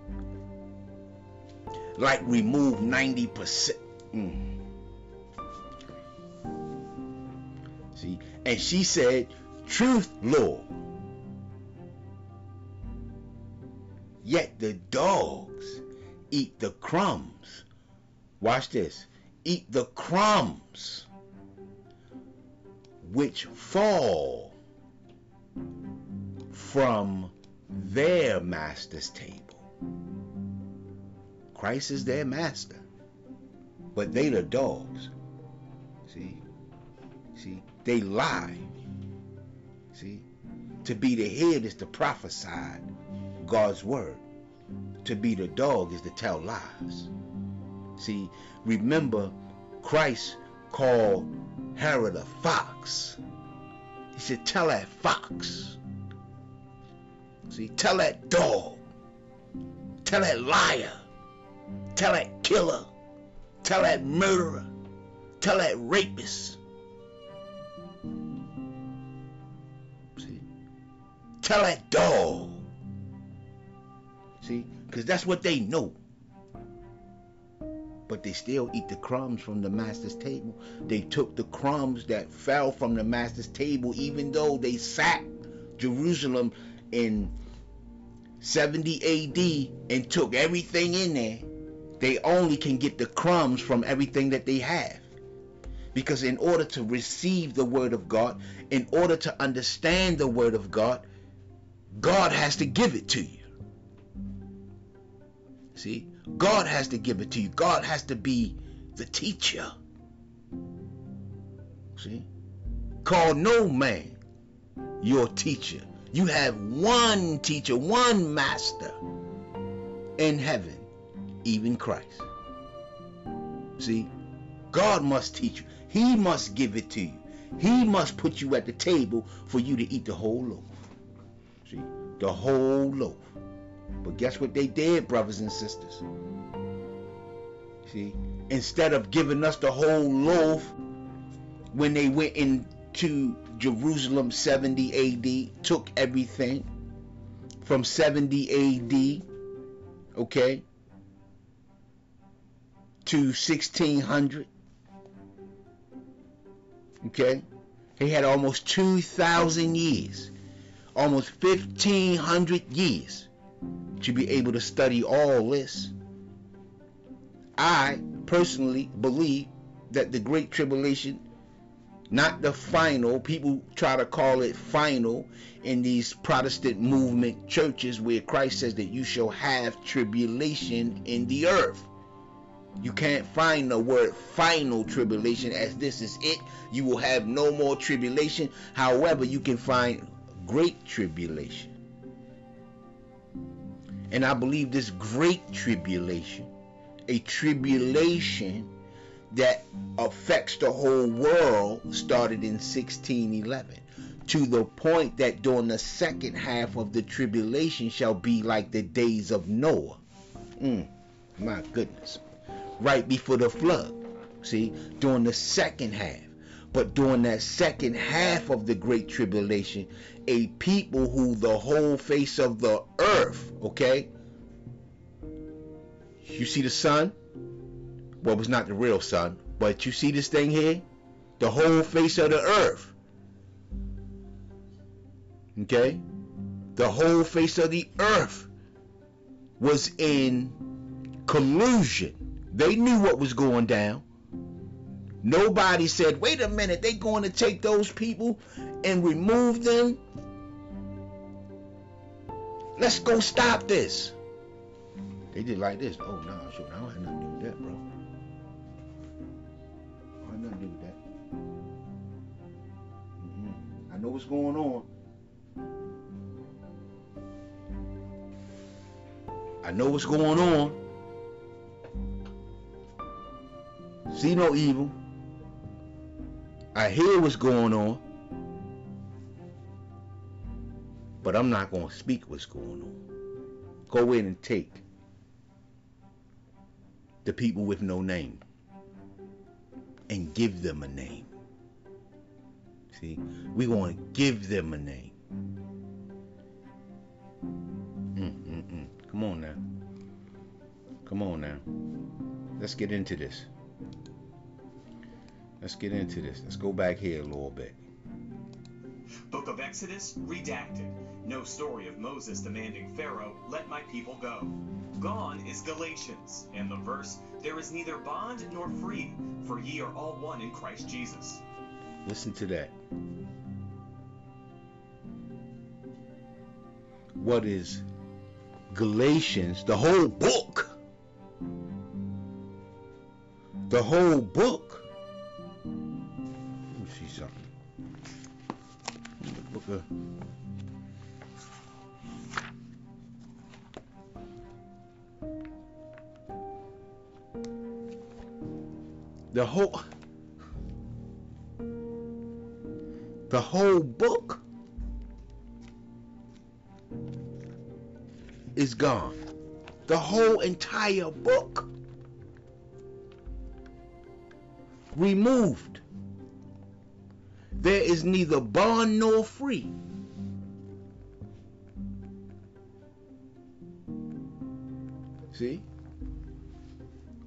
Like remove 90%. Mm. See? And she said, Truth, Lord. Yet the dogs eat the crumbs. Watch this. Eat the crumbs which fall from their master's table. Christ is their master, but they the dogs. See? See? They lie. See? To be the head is to prophesy God's word. To be the dog is to tell lies. See, remember, Christ called Herod a fox. He said, Tell that fox. See, tell that dog. Tell that liar. Tell that killer. Tell that murderer. Tell that rapist. See? Tell that dog. See? Because that's what they know. But they still eat the crumbs from the master's table. They took the crumbs that fell from the master's table, even though they sacked Jerusalem in 70 AD and took everything in there. They only can get the crumbs from everything that they have. Because in order to receive the word of God, in order to understand the word of God, God has to give it to you. See, God has to give it to you. God has to be the teacher. See, call no man your teacher. You have one teacher, one master in heaven, even Christ. See, God must teach you. He must give it to you. He must put you at the table for you to eat the whole loaf. See, the whole loaf. But guess what they did, brothers and sisters? See, instead of giving us the whole loaf when they went into Jerusalem 70 AD, took everything from 70 AD, okay, to 1600. Okay? He had almost 2,000 years, almost 1,500 years to be able to study all this. I personally believe that the Great Tribulation, not the final, people try to call it final in these Protestant movement churches where Christ says that you shall have tribulation in the earth. You can't find the word final tribulation as this is it. You will have no more tribulation. However, you can find great tribulation. And I believe this great tribulation, a tribulation that affects the whole world, started in 1611 to the point that during the second half of the tribulation shall be like the days of Noah. Mm, my goodness right before the flood. See, during the second half. But during that second half of the Great Tribulation, a people who the whole face of the earth, okay? You see the sun? Well, it's not the real sun, but you see this thing here? The whole face of the earth Okay? The whole face of the earth was in collusion. They knew what was going down. Nobody said, wait a minute, they going to take those people and remove them? Let's go stop this. They did like this. Oh, no, sure. I don't have nothing to do with that, bro. I don't have nothing to do with that. Mm-hmm. I know what's going on. I know what's going on. See no evil. I hear what's going on. But I'm not going to speak what's going on. Go in and take the people with no name and give them a name. See, we want to give them a name. Mm-mm-mm. Come on now. Come on now. Let's get into this. Let's get into this. Let's go back here a little bit. Book of Exodus, redacted. No story of Moses demanding Pharaoh, let my people go. Gone is Galatians, and the verse, there is neither bond nor free, for ye are all one in Christ Jesus. Listen to that. What is Galatians? The whole book. The whole book. The whole the whole book is gone. The whole entire book removed there is neither bond nor free see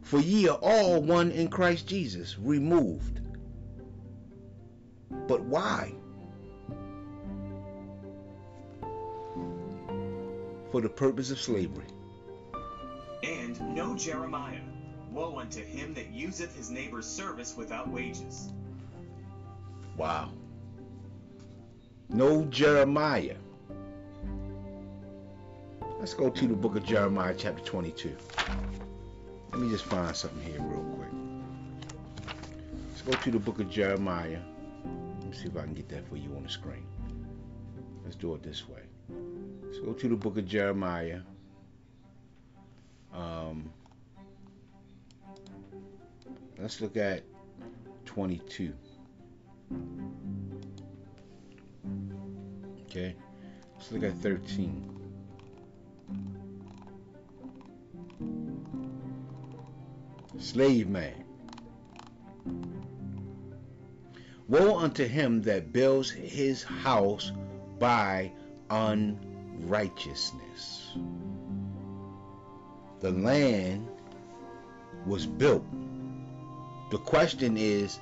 for ye are all one in Christ Jesus, removed. But why? For the purpose of slavery. And no Jeremiah. Woe unto him that useth his neighbor's service without wages. Wow. No Jeremiah. Let's go to the book of Jeremiah, chapter 22. Let me just find something here real quick. Let's go to the book of Jeremiah. Let me see if I can get that for you on the screen. Let's do it this way. Let's go to the book of Jeremiah. Um, let's look at 22. Okay. Let's look at 13. slave man. Woe unto him that builds his house by unrighteousness. The land was built. The question is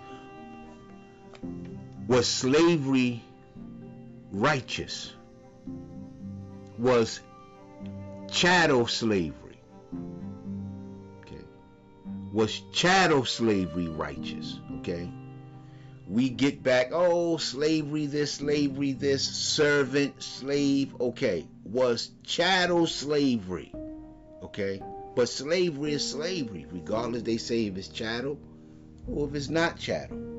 was slavery righteous? Was chattel slavery? Okay. Was chattel slavery righteous? Okay. We get back, oh, slavery this, slavery this, servant, slave. Okay. Was chattel slavery. Okay. But slavery is slavery, regardless they say if it's chattel or if it's not chattel.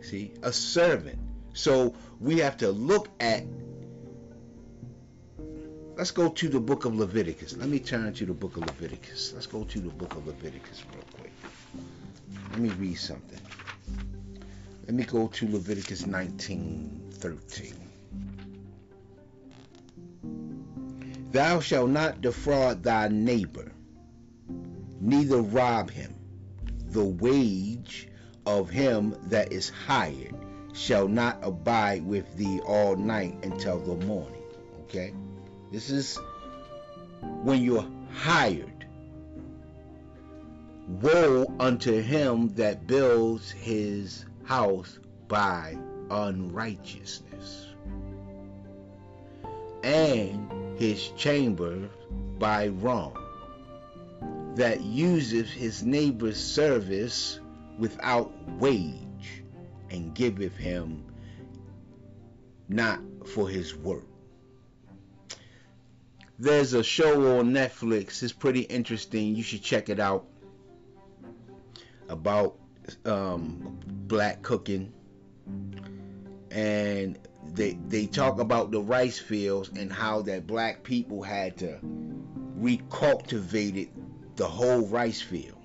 See, a servant. So we have to look at Let's go to the book of Leviticus. Let me turn to the book of Leviticus. Let's go to the book of Leviticus real quick. Let me read something. Let me go to Leviticus 19 13. Thou shalt not defraud thy neighbor, neither rob him. The wage of him that is hired shall not abide with thee all night until the morning. Okay? This is when you're hired. Woe unto him that builds his house by unrighteousness. and his chamber by wrong, that useth his neighbor's service without wage, and giveth him not for his work. There's a show on Netflix. It's pretty interesting. You should check it out. About um, black cooking, and they they talk about the rice fields and how that black people had to recultivate the whole rice field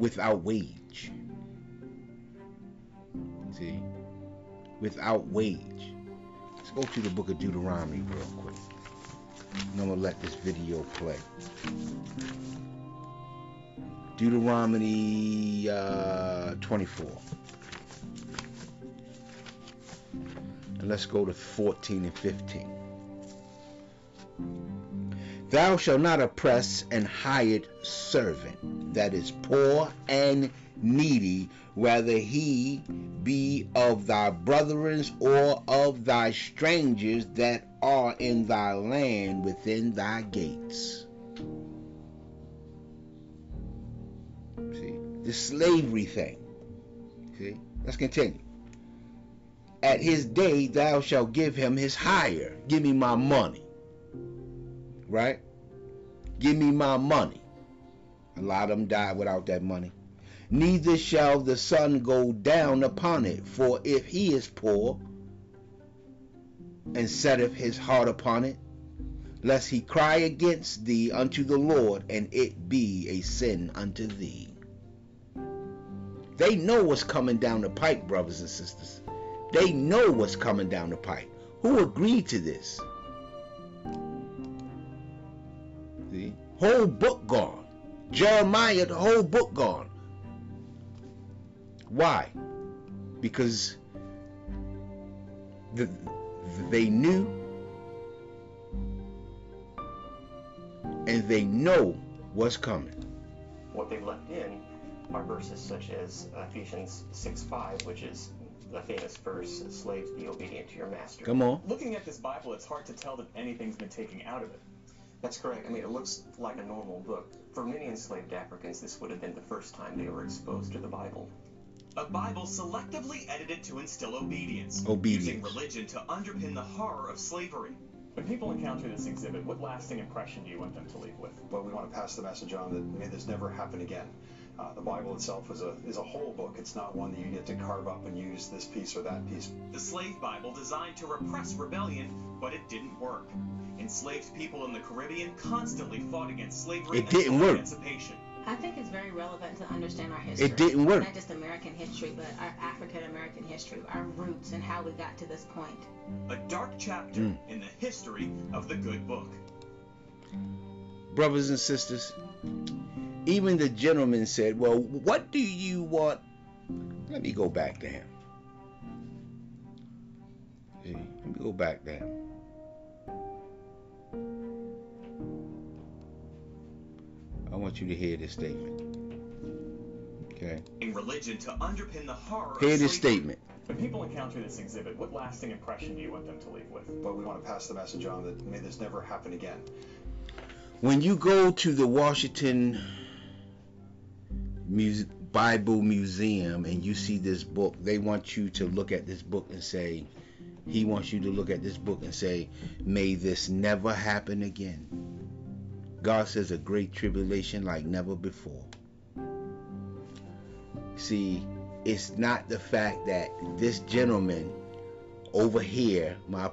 without wage. See, without wage. Let's go to the book of Deuteronomy real quick. And I'm gonna let this video play. Deuteronomy uh, 24. And let's go to 14 and 15. Thou shalt not oppress an hired servant that is poor and needy, whether he be of thy brethren or of thy strangers that are in thy land within thy gates. See, the slavery thing. See, let's continue. At his day thou shalt give him his hire. Give me my money. Right? Give me my money. A lot of them die without that money. Neither shall the sun go down upon it, for if he is poor, and setteth his heart upon it, lest he cry against thee unto the Lord, and it be a sin unto thee. They know what's coming down the pike, brothers and sisters. They know what's coming down the pike. Who agreed to this? Whole book gone. Jeremiah, the whole book gone. Why? Because the, they knew and they know what's coming. What they left in are verses such as Ephesians 6 5, which is the famous verse, slaves be obedient to your master. Come on. Looking at this Bible, it's hard to tell that anything's been taken out of it. That's correct. I mean, it looks like a normal book. For many enslaved Africans, this would have been the first time they were exposed to the Bible. A Bible selectively edited to instill obedience, Obedience. using religion to underpin the horror of slavery. When people encounter this exhibit, what lasting impression do you want them to leave with? but we want to pass the message on that may this never happen again. Uh, the Bible itself is a is a whole book. It's not one that you get to carve up and use this piece or that piece. The slave Bible designed to repress rebellion, but it didn't work. Enslaved people in the Caribbean constantly fought against slavery It and didn't sought work. emancipation. I think it's very relevant to understand our history. It didn't work. Not just American history, but our African American history, our roots, and how we got to this point. A dark chapter Mm. in the history of the good book. Brothers and sisters, even the gentleman said, Well, what do you want? Let me go back to him. See, let me go back to him. I want you to hear this statement. Okay? In religion to underpin the horror Hear this statement. When people encounter this exhibit, what lasting impression do you want them to leave with? But we want to pass the message on that may this never happen again. When you go to the Washington Muse- Bible Museum and you see this book, they want you to look at this book and say, He wants you to look at this book and say, May this never happen again. God says a great tribulation like never before. See, it's not the fact that this gentleman over here, my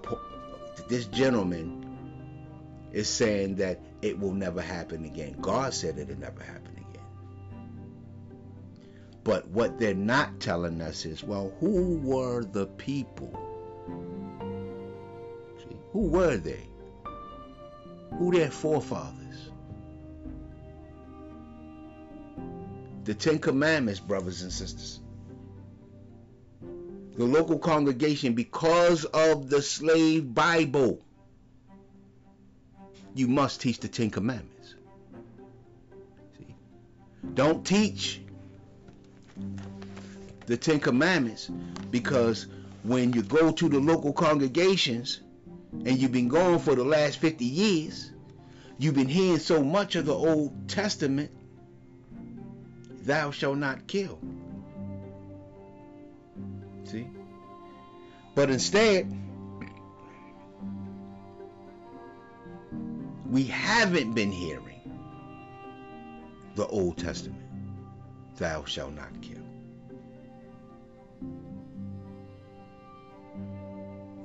this gentleman is saying that it will never happen again. God said it'll never happen. But what they're not telling us is, well, who were the people? See, who were they? Who their forefathers? The Ten Commandments, brothers and sisters. The local congregation, because of the slave Bible, you must teach the Ten Commandments. See? Don't teach the Ten Commandments because when you go to the local congregations, and you've been gone for the last 50 years, you've been hearing so much of the Old Testament, thou shalt not kill. See? But instead, we haven't been hearing the Old Testament. Thou shalt not kill.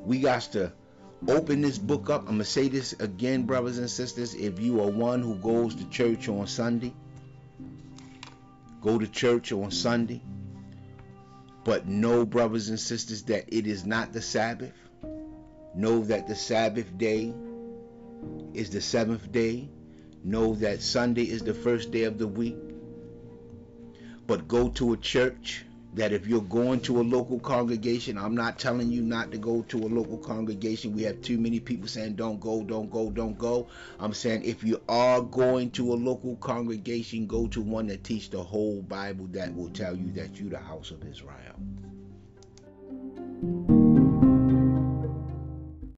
We got to open this book up. I'm going to say this again, brothers and sisters. If you are one who goes to church on Sunday, go to church on Sunday, but know, brothers and sisters, that it is not the Sabbath. Know that the Sabbath day is the seventh day. Know that Sunday is the first day of the week. But go to a church that if you're going to a local congregation, I'm not telling you not to go to a local congregation. We have too many people saying don't go, don't go, don't go. I'm saying if you are going to a local congregation, go to one that teach the whole Bible that will tell you that you're the house of Israel.